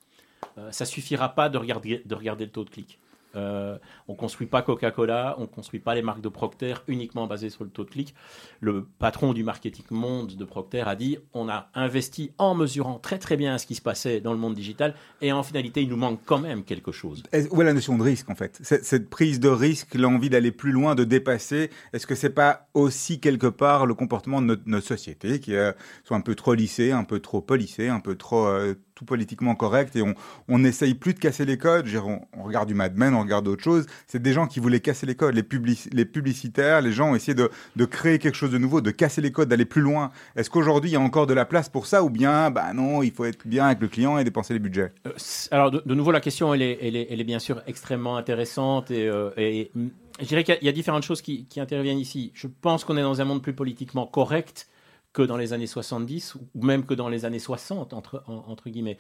ça suffira pas de regarder, de regarder le taux de clic. Euh, on construit pas Coca-Cola, on construit pas les marques de Procter uniquement basées sur le taux de clic. Le patron du marketing monde de Procter a dit on a investi en mesurant très très bien ce qui se passait dans le monde digital et en finalité il nous manque quand même quelque chose. Où est la notion de risque en fait? Cette, prise de risque, l'envie d'aller plus loin, de dépasser, est-ce que c'est pas aussi quelque part le comportement de notre, société qui euh, soit un peu trop lissé, un peu trop polissé, un peu trop euh, politiquement correct et on, on n'essaye plus de casser les codes. On, regarde du Mad Men, on regarde d'autres choses. C'est des gens qui voulaient casser les codes. Les, publici les publicitaires, les gens ont essayé de, créer quelque chose de nouveau, de casser les codes, d'aller plus loin. Est-ce qu'aujourd'hui, il y a encore de la place pour ça ou bien, bah non, il faut être bien avec le client et dépenser les budgets? Euh, Alors, de, nouveau, la question, elle est, bien sûr extrêmement intéressante et, euh, et je dirais qu'il y, a différentes choses qui interviennent ici. Je pense qu'on est dans un monde plus politiquement correct que dans les années 70 ou même que dans les années 60 entre, en, entre guillemets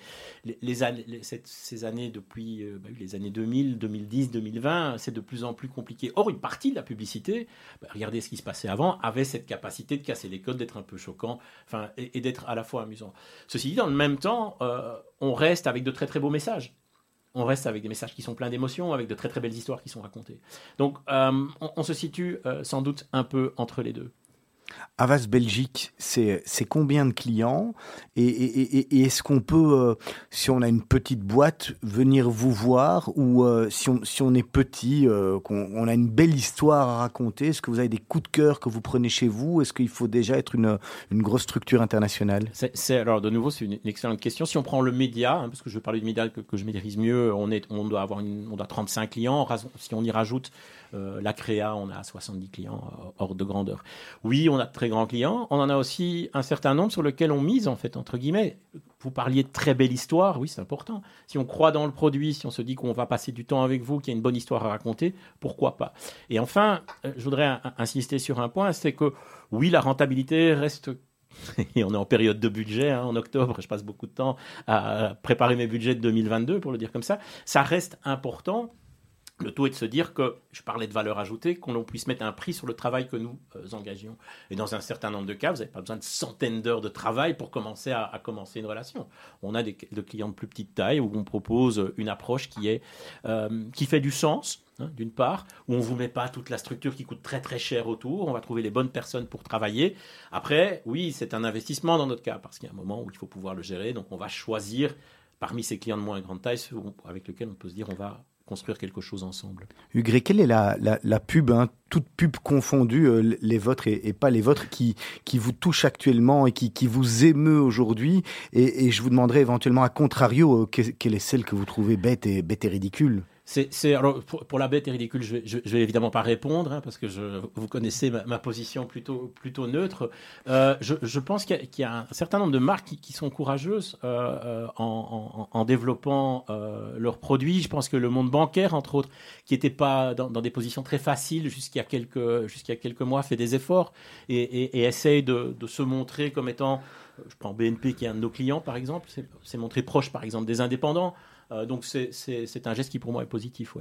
ces années depuis euh, bah, les années 2000 2010 2020 c'est de plus en plus compliqué or une partie de la publicité bah, regardez ce qui se passait avant avait cette capacité de casser les codes d'être un peu choquant enfin et, d'être à la fois amusant ceci dit dans le même temps euh, on reste avec de très très beaux messages on reste avec des messages qui sont pleins d'émotions, avec de très très belles histoires qui sont racontées. Donc euh, on, se situe sans doute un peu entre les deux. Avas Belgique, c'est combien de clients? Et, est-ce qu'on peut, euh, si on a une petite boîte, venir vous voir? Ou euh, si, on, si on est petit, euh, qu'on on a une belle histoire à raconter, est-ce que vous avez des coups de cœur que vous prenez chez vous? Est-ce qu'il faut déjà être une, une grosse structure internationale? C'est, Alors, de nouveau, c'est une, excellente question. Si on prend le média, hein, parce que je veux parler du média que, je maîtrise mieux, on, est, on, doit avoir on doit 35 clients. Si on y rajoute euh, la Créa, on a 70 clients euh, hors de grandeur. Oui, on a de très grands clients. On en a aussi un certain nombre sur lesquels on mise, en fait, entre guillemets. Vous parliez de très belle histoire, oui, c'est important. Si on croit dans le produit, si on se dit qu'on va passer du temps avec vous, qu'il y a une bonne histoire à raconter, pourquoi pas? Et enfin, euh, je voudrais insister sur un point, c'est que oui, la rentabilité reste et on est en période de budget, hein, en octobre, je passe beaucoup de temps à préparer mes budgets de 2022, pour le dire comme ça. Ça reste important le tout est de se dire que, je parlais de valeur ajoutée, qu'on puisse mettre un prix sur le travail que nous euh, engagions. Et dans un certain nombre de cas, vous n'avez pas besoin de centaines d'heures de travail pour commencer à, commencer une relation. On a des de clients de plus petite taille où on propose une approche qui, est, euh, qui fait du sens, hein, d'une part, où on ne vous met pas toute la structure qui coûte très très cher autour, on va trouver les bonnes personnes pour travailler. Après, oui, c'est un investissement dans notre cas, parce qu'il y a un moment où il faut pouvoir le gérer, donc on va choisir parmi ces clients de moins grande taille, ceux avec lesquels on peut se dire on va construire quelque chose ensemble. Hugré, quelle est la, la, pub, hein, toute pub confondue, euh, les vôtres et, pas les vôtres, qui, qui vous touche actuellement et qui, qui vous émeut aujourd'hui et, et, je vous demanderai éventuellement, à contrario, euh, quelle est celle que vous trouvez bête et, bête et ridicule? C'est, pour, la bête et ridicule, je, je vais évidemment pas répondre hein, parce que vous connaissez ma, position plutôt, neutre. Euh, je, pense qu'il y, a un certain nombre de marques qui, sont courageuses euh, euh en, développant leurs produits. Je pense que le monde bancaire, entre autres, qui n'était pas dans, des positions très faciles jusqu'à quelques, jusqu'à quelques mois, fait des efforts et, essaye de, se montrer comme étant, je prends BNP qui est un de nos clients par exemple, c'est montré proche par exemple des indépendants. Euh, donc c'est un geste qui pour moi est positif.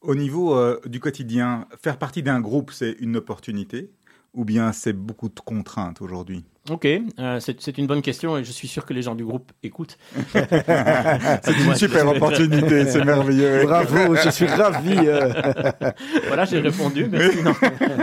Au niveau euh, du quotidien, faire partie d'un groupe, c'est une opportunité ou bien c'est beaucoup de contraintes aujourd'hui? Ok, euh, c'est une bonne question et je suis sûr que les gens du groupe écoutent. C'est une super opportunité, c'est merveilleux. Bravo, je suis ravi. euh. Voilà, j'ai répondu. Merci. Non.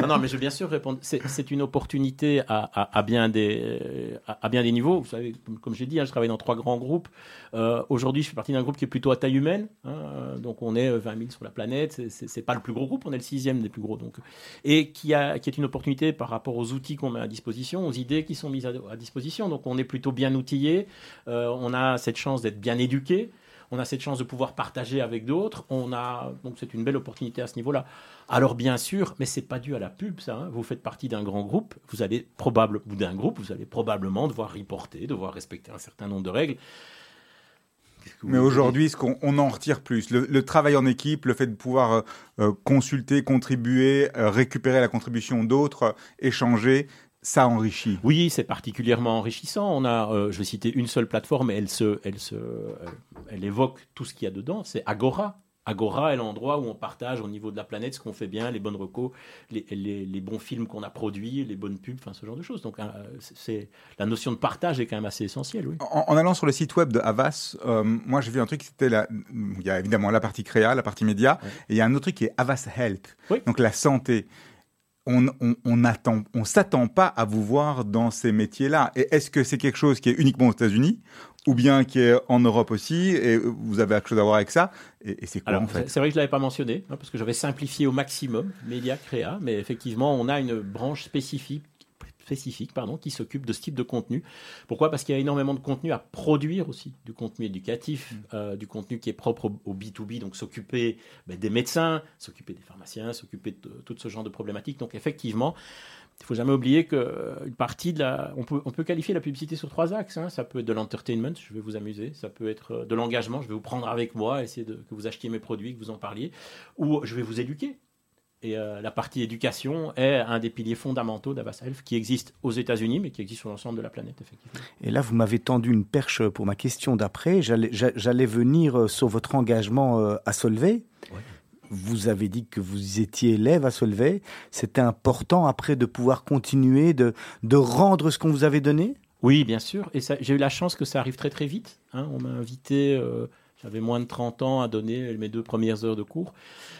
non, non, mais je vais bien sûr répondre. C'est une opportunité à, à- à bien des, à, à bien des niveaux. Vous savez, comme, comme j'ai dit, hein, je travaille dans trois grands groupes. Euh, Aujourd'hui, je fais partie d'un groupe qui est plutôt à taille humaine. hein, euh, donc, on est euh, 20 000 sur la planète. C'est- pas le plus gros groupe, on est le sixième des plus gros. Donc, et qui, a, qui est une opportunité par rapport aux outils qu'on met à disposition, aux idées qui sont mises à, à disposition. Donc, on est plutôt bien outillé. Euh, on a cette chance d'être bien éduqué. On a cette chance de pouvoir partager avec d'autres. On a donc c'est une belle opportunité à ce niveau-là. Alors bien sûr, mais c'est pas dû à la pub, ça. hein. Vous faites partie d'un grand groupe, vous allez probable ou d'un groupe, vous allez probablement devoir reporter, devoir respecter un certain nombre de règles. Mais aujourd'hui, ce qu'on on en retire plus, le, le travail en équipe, le fait de pouvoir euh, euh, consulter, contribuer, euh, récupérer la contribution d'autres, euh, échanger, ça enrichit. Oui, c'est particulièrement enrichissant. On a, euh, je vais citer une seule plateforme, mais elle se, elle se, euh, elle évoque tout ce qu'il y a dedans. C'est Agora. Agora est l'endroit où on partage au niveau de la planète ce qu'on fait bien, les bonnes recos, les, les- les bons films qu'on a produits, les bonnes pubs, enfin ce genre de choses. Donc, euh, c'est- la notion de partage est quand même assez essentielle, oui. En, en allant sur le site web de Havas, euh, moi j'ai vu un truc, c'était la, il y a évidemment la partie créa, la partie média, Ouais. et il y a un autre truc qui est Havas Health, Oui. donc la santé. On, on, on attend, on s'attend pas à vous voir dans ces métiers-là. Et est-ce que c'est quelque chose qui est uniquement aux États-Unis ou bien qui est en Europe aussi et vous avez quelque chose à voir avec ça Et, et c'est quoi Alors, en fait c'est vrai que je l'avais pas mentionné, hein, parce que j'avais simplifié au maximum Média Créa, mais effectivement, on a une branche spécifique spécifique pardon, qui s'occupe de ce type de contenu. Pourquoi? Parce qu'il y a énormément de contenu à produire aussi, du contenu éducatif, euh, du contenu qui est propre au, au B2B, donc s'occuper ben, des médecins, s'occuper des pharmaciens, s'occuper de tout ce genre de problématiques. Donc effectivement, il faut jamais oublier qu'une partie de la... On peut, on peut qualifier la publicité sur trois axes. hein. Ça peut être de l'entertainment, je vais vous amuser. Ça peut être euh, de l'engagement, je vais vous prendre avec moi, essayer de, que vous achetiez mes produits, que vous en parliez. Ou je vais vous éduquer. Et euh, la partie éducation est un des piliers fondamentaux Health qui existe aux États-Unis, mais qui existe sur l'ensemble de la planète, effectivement. Et là, vous m'avez tendu une perche pour ma question d'après. J'allais j'a- j'allais venir euh, sur votre engagement euh, à Solvay. Ouais. Vous avez dit que vous étiez élève à Solvay. C'était important après de pouvoir continuer, de, de rendre ce qu'on vous avait donné? Oui, bien sûr. Et j'ai eu la chance que ça arrive très très vite. hein. On m'a invité, euh, j'avais moins de 30 ans, à donner mes deux premières heures de cours.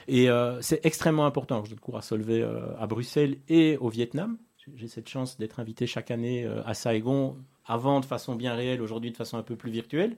Et euh, c'est extrêmement important. Je donne cours à Solvay euh, à Bruxelles et au Vietnam. J'ai- cette chance d'être invité chaque année euh, à Saigon, avant de façon bien réelle, aujourd'hui de façon un peu plus virtuelle.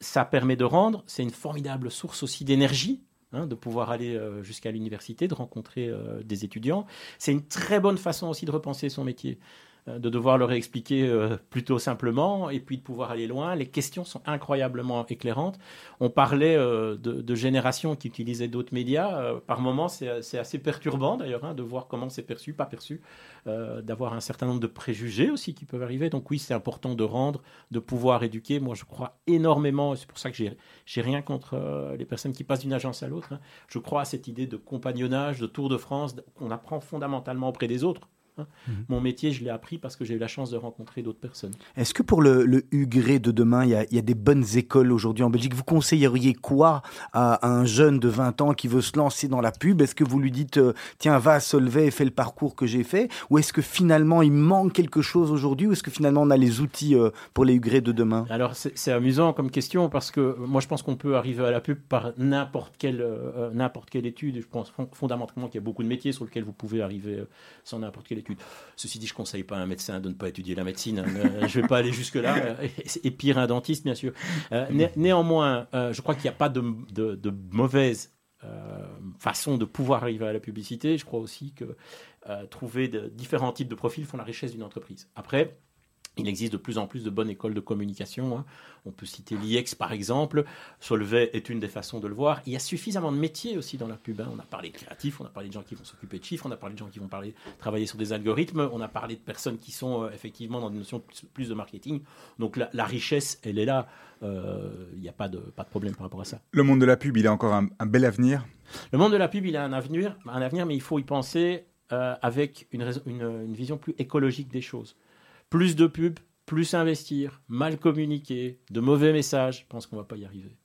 Ça permet de rendre, c'est une formidable source aussi d'énergie. hein, de pouvoir aller jusqu'à l'université, de rencontrer des étudiants. C'est une très bonne façon aussi de repenser son métier de devoir leur expliquer euh, plutôt simplement et puis de pouvoir aller loin. Les questions sont incroyablement éclairantes. On parlait euh, de, générations qui utilisaient d'autres médias. Euh, par moments, c'est assez perturbant d'ailleurs hein, de voir comment c'est perçu, pas perçu, euh, d'avoir un certain nombre de préjugés aussi qui peuvent arriver. Donc oui, c'est important de rendre, de pouvoir éduquer. Moi, je crois énormément, c'est pour ça que j'ai rien contre euh, les personnes qui passent d'une agence à l'autre. hein. Je crois à cette idée de compagnonnage, de Tour de France, qu'on apprend fondamentalement auprès des autres. Hein. Mon métier, je l'ai appris parce que j'ai eu la chance de rencontrer d'autres personnes. Est-ce que pour le, le Ugré de demain, il y, a, il y a des bonnes écoles aujourd'hui en Belgique? Vous conseilleriez quoi à, un jeune de 20 ans qui veut se lancer dans la pub? Est-ce que vous lui dites, euh, tiens, va à Solvay et fais le parcours que j'ai fait Ou est-ce que finalement, il manque quelque chose aujourd'hui? Ou est-ce que finalement, on a les outils euh, pour les Ugrés de demain? Alors c'est amusant comme question parce que moi je pense qu'on peut arriver à la pub par n'importe quelle, euh, n'importe quelle étude. Je pense fond- fondamentalement qu'il y a beaucoup de métiers sur lesquels vous pouvez arriver sans n'importe quelle étude. Ceci dit, je conseille pas à un médecin de ne pas étudier la médecine. hein. Euh, je vais pas aller jusque là. Et, pire un dentiste bien sûr. Euh, né- néanmoins, euh, je crois qu'il n'y a pas de, mauvaise euh, façon de pouvoir arriver à la publicité. Je crois aussi que euh, trouver différents types de profils font la richesse d'une entreprise. Après, il existe de plus en plus de bonnes écoles de communication. hein. On peut citer l'IEX par exemple. Solvay est une des façons de le voir. Il y a suffisamment de métiers aussi dans la pub. hein. On a parlé de créatifs, on a parlé de gens qui vont s'occuper de chiffres, on a parlé de gens qui vont parler, travailler sur des algorithmes, on a parlé de personnes qui sont euh, effectivement dans des notions plus, plus de marketing. Donc la, la richesse, elle est là. Euh, Il n'y a pas de, pas de problème par rapport à ça. Le monde de la pub, il a encore un, un bel avenir? Le monde de la pub, il a un avenir, un avenir mais il faut y penser euh, avec une, raison- une- une vision plus écologique des choses. Plus de pub, plus investir, mal communiquer, de mauvais messages, je pense qu'on ne va pas y arriver.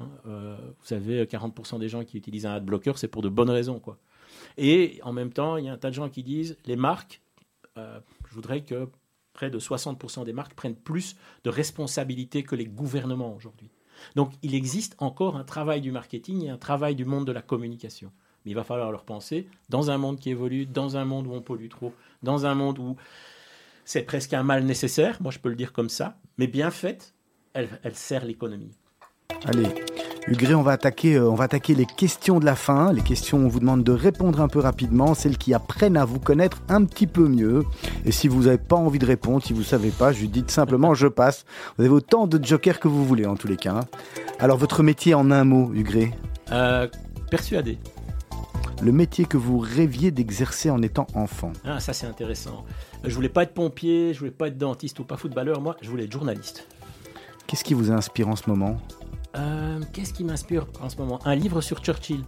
Hein, euh, vous savez, 40% des gens qui utilisent un adblocker, c'est pour de bonnes raisons. Quoi. Et en même temps, il y a un tas de gens qui disent les marques, euh, Je voudrais que près de 60% des marques prennent plus de responsabilités que les gouvernements aujourd'hui. Donc il existe encore un travail du marketing et un travail du monde de la communication. Mais il va falloir leur penser dans un monde qui évolue, dans un monde où on pollue trop, dans un monde où c'est presque un mal nécessaire, moi je peux le dire comme ça, mais bien faite, elle, elle sert l'économie. Allez, Hugré, on va attaquer, euh, on va attaquer les questions de la fin. Les questions, on vous demande de répondre un peu rapidement, celles qui apprennent à vous connaître un petit peu mieux. Et si vous n'avez pas envie de répondre, si vous savez pas, je dites simplement je passe. Vous avez autant de jokers que vous voulez en tous les cas. Alors votre métier en un mot, Hugré? Euh, persuadé. Le métier que vous rêviez d'exercer en étant enfant. Ah, ça c'est intéressant. Je voulais pas être pompier, je voulais pas être dentiste ou pas footballeur, moi je voulais être journaliste. Qu'est-ce qui vous inspire en ce moment? Euh, Qu'est-ce qui m'inspire en ce moment? Un livre sur Churchill,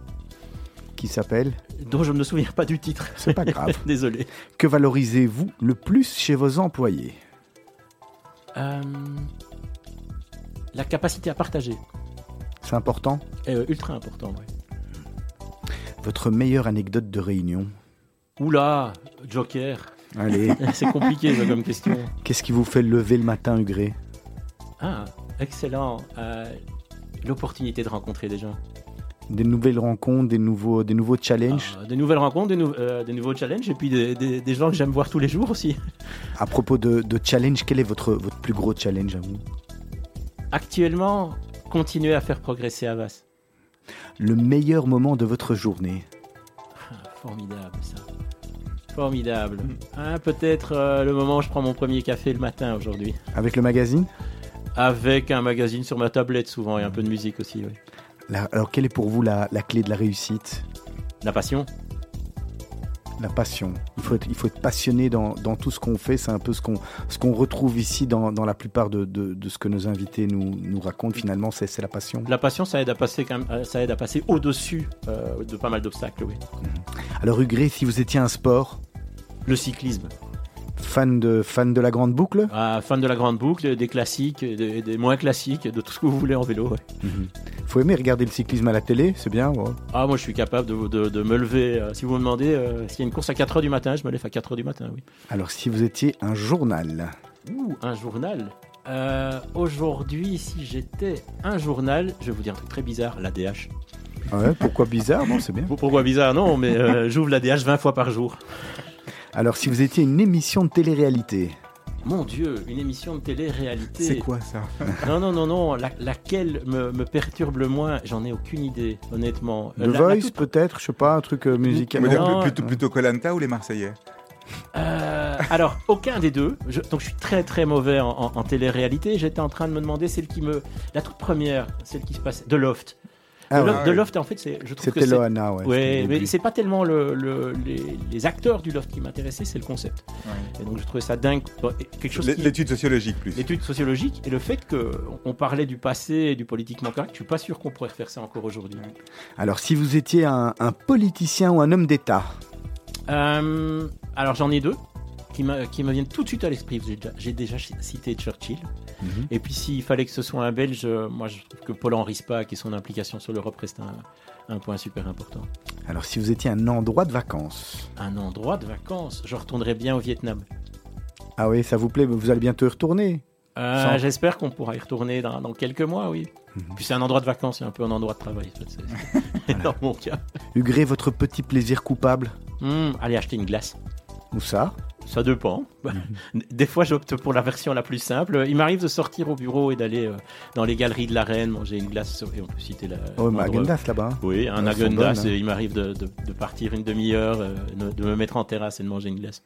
Qui s'appelle? Dont je ne me souviens pas du titre. C'est pas grave. Désolé. Que valorisez-vous le plus chez vos employés? Euh, la capacité à partager C'est important? Euh, ultra important. ouais. Votre meilleure anecdote de réunion Oula, Joker. Allez, C'est compliqué ça, comme question. qu'est-ce qui vous fait lever le matin, Hugré? Ah, excellent. Euh, L'opportunité de rencontrer des gens. Des nouvelles rencontres, des nouveaux, des nouveaux challenges? Ah, des nouvelles rencontres, des, nou- euh, des nouveaux challenges et puis des, des- des gens que j'aime voir tous les jours aussi. À propos de, de challenge, quel est votre, votre plus gros challenge à vous? Actuellement, continuer à faire progresser Avas. Le meilleur moment de votre journée Ah, Formidable ça. Formidable. Ah, Peut-être euh, le moment où je prends mon premier café le matin aujourd'hui. Avec le magazine? Avec un magazine sur ma tablette souvent et un peu de musique aussi. oui. La- Alors, quelle est pour vous la, la clé de la réussite? La passion. La passion. Il faut être, il faut être passionné dans, dans tout ce qu'on fait. C'est un peu ce qu'on ce qu'on retrouve ici dans, dans la plupart de, de, de ce que nos invités nous, nous racontent. Finalement, c'est la passion. La passion, ça aide à passer, quand même- euh, ça aide à passer au-dessus euh, de pas mal d'obstacles. Oui. Alors, Hugré, si vous étiez un sport, Le cyclisme. Fan de, fan de la grande boucle Ah, fan de la grande boucle, des classiques, des, des moins classiques, de tout ce que vous voulez en vélo. ouais. faut aimer regarder le cyclisme à la télé, c'est bien. ouais. Ah, moi je suis capable de, de- de me lever. euh, si vous me demandez euh, s'il y a une course à 4h du matin, je me lève à 4h du matin, oui. Alors, si vous étiez un journal, Ouh, un journal. Euh, Aujourd'hui, si j'étais un journal, je vais vous dire un truc très bizarre, l'ADH. ouais, pourquoi bizarre? Non, c'est bien. Pourquoi bizarre? Non, mais euh, j'ouvre l'ADH 20 fois par jour. Alors, si vous étiez une émission de télé-réalité, Mon Dieu, une émission de télé-réalité. C'est quoi ça? Non, non, non, non. la- laquelle me, me perturbe le moins J'en ai aucune idée, honnêtement. The Euh, la- Voice toute- peut-être, je sais pas, un truc euh, musical. Non. plutôt, plutôt Colanta ou les Marseillais? Euh, alors, aucun des deux. Je- donc, je suis très très mauvais en, en- en télé-réalité. J'étais en train de me demander celle qui me. La toute première, celle qui se passe. De Loft. Ah de, ouais. Loft, de Loft, en fait, c'est, je trouve que c'est. Loana, ouais. Ouais, mais c'est pas tellement le, le- les, les acteurs du Loft qui m'intéressaient, c'est le concept. Et donc, je trouvais ça dingue. Quelque chose L- qui. L'étude sociologique plus. L'étude sociologique et le fait qu'on on parlait du passé et du politiquement correct, je suis pas sûr qu'on pourrait faire ça encore aujourd'hui. Alors, si vous étiez un, un politicien ou un homme d'État, Euh, alors j'en ai deux qui, me- qui me viennent tout de suite à l'esprit. J'ai déjà, cité Churchill. Mhm. Et puis s'il fallait que ce soit un Belge, euh, moi je trouve que Paul-Henri Spaak et son implication sur l'Europe reste un, un point super important. alors si vous étiez un endroit de vacances, Un endroit de vacances, je retournerais bien au Vietnam. ah oui, ça vous plaît, vous allez bientôt y retourner. Euh, Sans- J'espère qu'on pourra y retourner dans, dans quelques mois, oui. Mhm. Puis c'est un endroit de vacances, c'est un peu un endroit de travail. c'est- dans mon cas. Hugré, votre petit plaisir coupable Hmm, allez acheter une glace. Où ça? Ça dépend. Des fois, j'opte pour la version la plus simple. Il m'arrive de sortir au bureau et d'aller euh, dans les galeries de la Reine, manger une glace. Et on peut citer la. Oh, l'endroit- Agendas là-bas. hein. Oui, un sont Agendas. hein. et il m'arrive de, de- de partir une demi-heure, euh, de me mettre en terrasse et de manger une glace.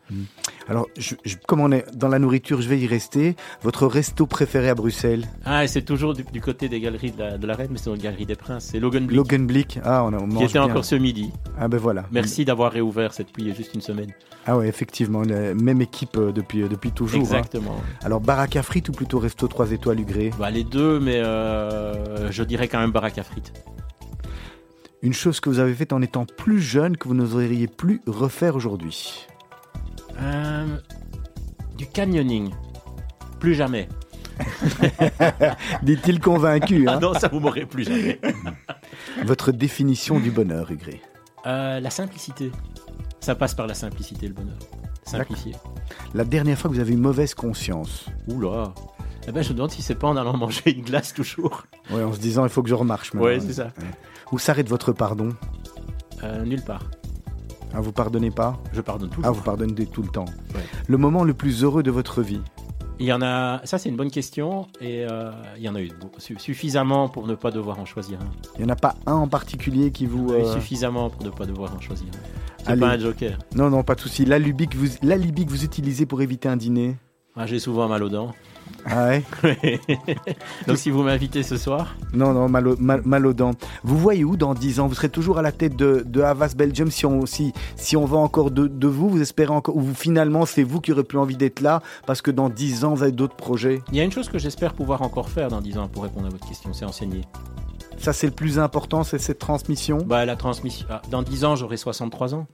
Alors, je- je- comme on est dans la nourriture, je vais y rester. Votre resto préféré à Bruxelles? Ah, c'est toujours du, du côté des galeries de la, de la Reine, mais c'est dans la galerie des Princes. C'est Logan Blick, Logan Blick. Ah, on, a- on qui était bien. encore ce midi. Ah ben voilà. Merci d'avoir réouvert cette pluie il y a juste une semaine. Ah ouais, effectivement, même équipe euh, depuis, euh, depuis toujours. hein. Exactement. Alors, baraque à frites ou plutôt resto 3 étoiles Hugré Bah, les deux, mais euh, je dirais quand même baraque à frites. Une chose que vous avez faite en étant plus jeune que vous n'oseriez plus refaire aujourd'hui? Euh, du canyoning. Plus jamais. Dit-il convaincu. Ah hein non, ça vous m'aurez plus jamais. Votre définition du bonheur, Hugré Euh, la simplicité. Ça passe par la simplicité, le bonheur. Simplifié. La dernière fois que vous avez eu mauvaise conscience Oula eh ben, je me demande si c'est pas en allant manger une glace toujours. Ouais, en se disant il faut que je remarche. maintenant. Ouais, c'est ça. Où s'arrête votre pardon Euh, nulle part. ah, Vous pardonnez pas Je pardonne toujours. Ah, vous pardonnez tout le temps. Ouais. Le moment le plus heureux de votre vie Il y en a. Ça, c'est une bonne question. Et euh, il y en a eu suffisamment pour ne pas devoir en choisir un. Il n'y en a pas un en particulier qui vous... Il y en a eu euh, Suffisamment pour ne pas devoir en choisir un. C'est pas un joker. Non, non, pas de souci. L'alibi que que vous utilisez pour éviter un dîner Ah, J'ai souvent mal aux dents. Ah ouais Donc, si vous m'invitez ce soir, Non, non, mal, au- mal, mal aux dents. Vous voyez où dans 10 ans? Vous serez toujours à la tête de, de Havas Belgium si on, si, si on va encore de, de vous? Vous espérez encore Ou vous, finalement, c'est vous qui aurez plus envie d'être là parce que dans 10 ans, vous avez d'autres projets? Il y a une chose que j'espère pouvoir encore faire dans 10 ans pour répondre à votre question, c'est enseigner. Ça, c'est le plus important, c'est cette transmission Bah, la transmission. ah, Dans 10 ans, j'aurai 63 ans.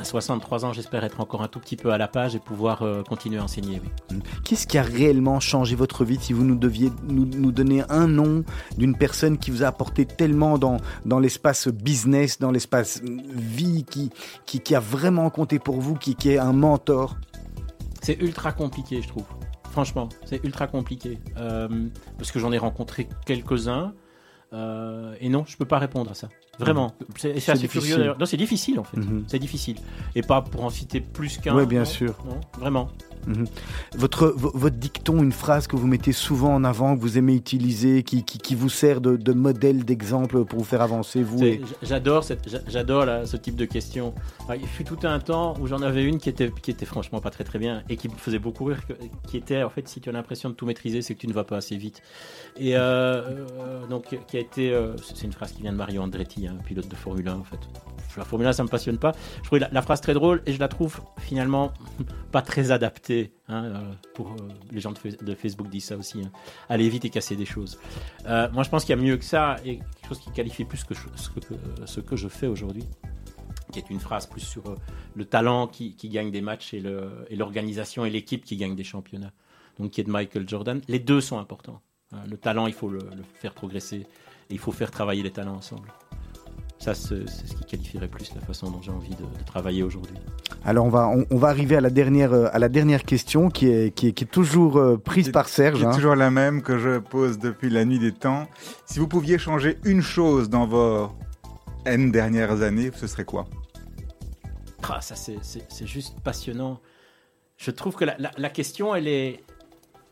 À 63 ans, j'espère être encore un tout petit peu à la page et pouvoir euh, continuer à enseigner. oui. Qu'est-ce qui a réellement changé votre vie si vous nous deviez nous, nous donner un nom d'une personne qui vous a apporté tellement dans, dans l'espace business, dans l'espace euh, vie, qui, qui, qui a vraiment compté pour vous, qui, qui est un mentor? C'est ultra compliqué, je trouve. Franchement, c'est ultra compliqué. Euh, parce que j'en ai rencontré quelques-uns. Euh, et non, je peux pas répondre à ça. Vraiment. C'est c'est assez difficile. curieux d'ailleurs. Non, c'est difficile en fait. Mhm. C'est difficile. Et pas pour en citer plus qu'un. Ouais, bien non, sûr. Non, vraiment. Votre, vo- votre dicton, une phrase que vous mettez souvent en avant, que vous aimez utiliser, qui, qui, qui vous sert de, de modèle, d'exemple pour vous faire avancer, vous et- J'adore cette, j'a- j'adore là, ce type de questions. Ah, Il fut tout un temps où j'en avais une qui était, qui était franchement pas très très bien et qui me faisait beaucoup rire, qui était en fait si tu as l'impression de tout maîtriser, c'est que tu ne vas pas assez vite. Et euh, euh, donc qui euh, c'est une phrase qui vient de Mario Andretti, un pilote de Formule 1 en fait. La Formule 1 ça me passionne pas. Je trouvais la, phrase très drôle et je la trouve finalement pas très adaptée. hein, euh, pour euh, les gens de, Fa- de Facebook disent ça aussi. hein. Aller vite et casser des choses. Moi, je pense qu'il y a mieux que ça et quelque chose qui qualifie plus que ce, que, je fais aujourd'hui, qui est une phrase plus sur le talent qui, gagne des matchs et l'organisation et l'équipe qui gagne des championnats. Donc, qui est de Michael Jordan. Les deux sont importants. Euh, le talent, il faut le faire progresser et il faut faire travailler les talents ensemble. Ça, c'est c'est ce qui qualifierait plus la façon dont j'ai envie de, de travailler aujourd'hui. Alors on va, on, on va arriver à la dernière, euh, à la dernière question qui est, qui est, qui est toujours euh, prise Qui- par Serge. Qui est hein. toujours la même que je pose depuis la nuit des temps. Si vous pouviez changer une chose dans vos N dernières années, ce serait quoi? Ah, ça, c'est- c'est c'est juste passionnant. Je trouve que la, la- la question, elle est,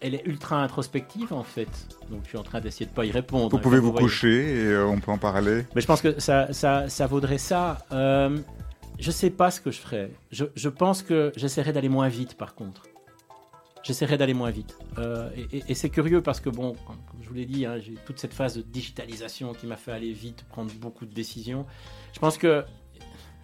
elle est ultra introspective, en fait. Donc, je suis en train d'essayer de pas y répondre. Vous hein, pouvez comme vous voyez. coucher et euh, on peut en parler. Mais je pense que ça, ça, ça vaudrait ça. Euh, je sais pas ce que je ferais. Je, je pense que j'essaierai d'aller moins vite, par contre. J'essaierai d'aller moins vite. Euh, et et- et c'est curieux parce que, bon, comme je vous l'ai dit, hein, j'ai toute cette phase de digitalisation qui m'a fait aller vite, prendre beaucoup de décisions. Je pense que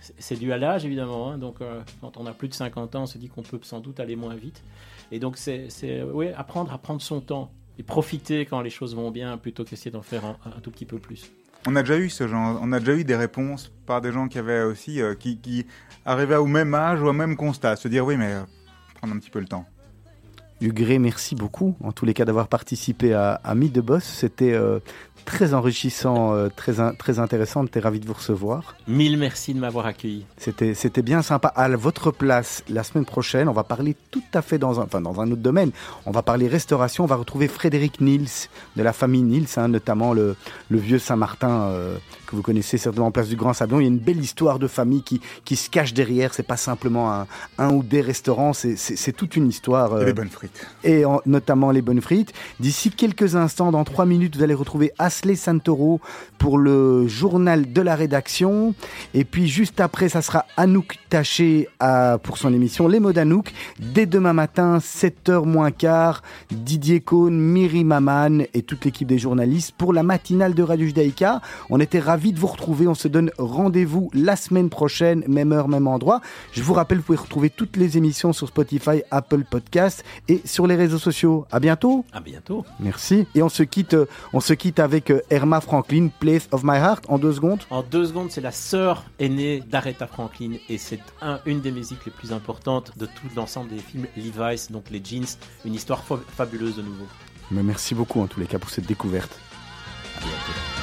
c'est- c'est dû à l'âge, évidemment. hein. donc, euh, quand on a plus de 50 ans, on se dit qu'on peut sans doute aller moins vite. Et donc, c'est c'est, ouais, apprendre à prendre son temps et profiter quand les choses vont bien plutôt qu'essayer d'en faire un- un tout petit peu plus. On a déjà eu ce genre, on a déjà eu des réponses par des gens qui avaient aussi, euh, qui, qui arrivaient au même âge ou au même constat, se dire oui mais euh, prendre un petit peu le temps. Hugues, merci beaucoup, en tous les cas, d'avoir participé à, à Mythe de Boss. C'était euh, très enrichissant, euh, très, in- très intéressant. On était ravi de vous recevoir. Mille merci de m'avoir accueilli. C'était, c'était bien sympa. À votre place, la semaine prochaine, on va parler tout à fait dans un, enfin, dans un autre domaine. On va parler restauration. On va retrouver Frédéric Nils, de la famille Nils, hein, notamment le, le vieux Saint-Martin, euh, que vous connaissez certainement en place du Grand Sablon. Il y a une belle histoire de famille qui, qui se cache derrière. C'est pas simplement un, un ou des restaurants. C'est, toute une histoire. Et euh, les bonnes frites. et en- notamment les bonnes frites. D'ici quelques instants, dans trois minutes, vous allez retrouver Asley Santoro pour le journal de la rédaction. Et puis juste après, ça sera Anouk Taché à- pour son émission Les mots d'Anouk. Dès demain matin, 7h moins quart, Didier Cohn, Miri Maman et toute l'équipe des journalistes pour la matinale de Radio Judaïka. On était ravis de vous retrouver. On se donne rendez-vous la semaine prochaine, même heure, même endroit. Je vous rappelle, vous pouvez retrouver toutes les émissions sur Spotify, Apple Podcasts et sur les réseaux sociaux. À bientôt. À bientôt. Merci. Et on se quitte, euh, on se quitte avec euh, Irma Franklin, Place of My Heart, en deux secondes. En deux secondes, c'est la sœur aînée d'Aretha Franklin et c'est un- une des musiques les plus importantes de tout l'ensemble des films Levi's, donc les jeans, une histoire fa- fabuleuse de nouveau. Mais merci beaucoup en tous les cas pour cette découverte. À bientôt.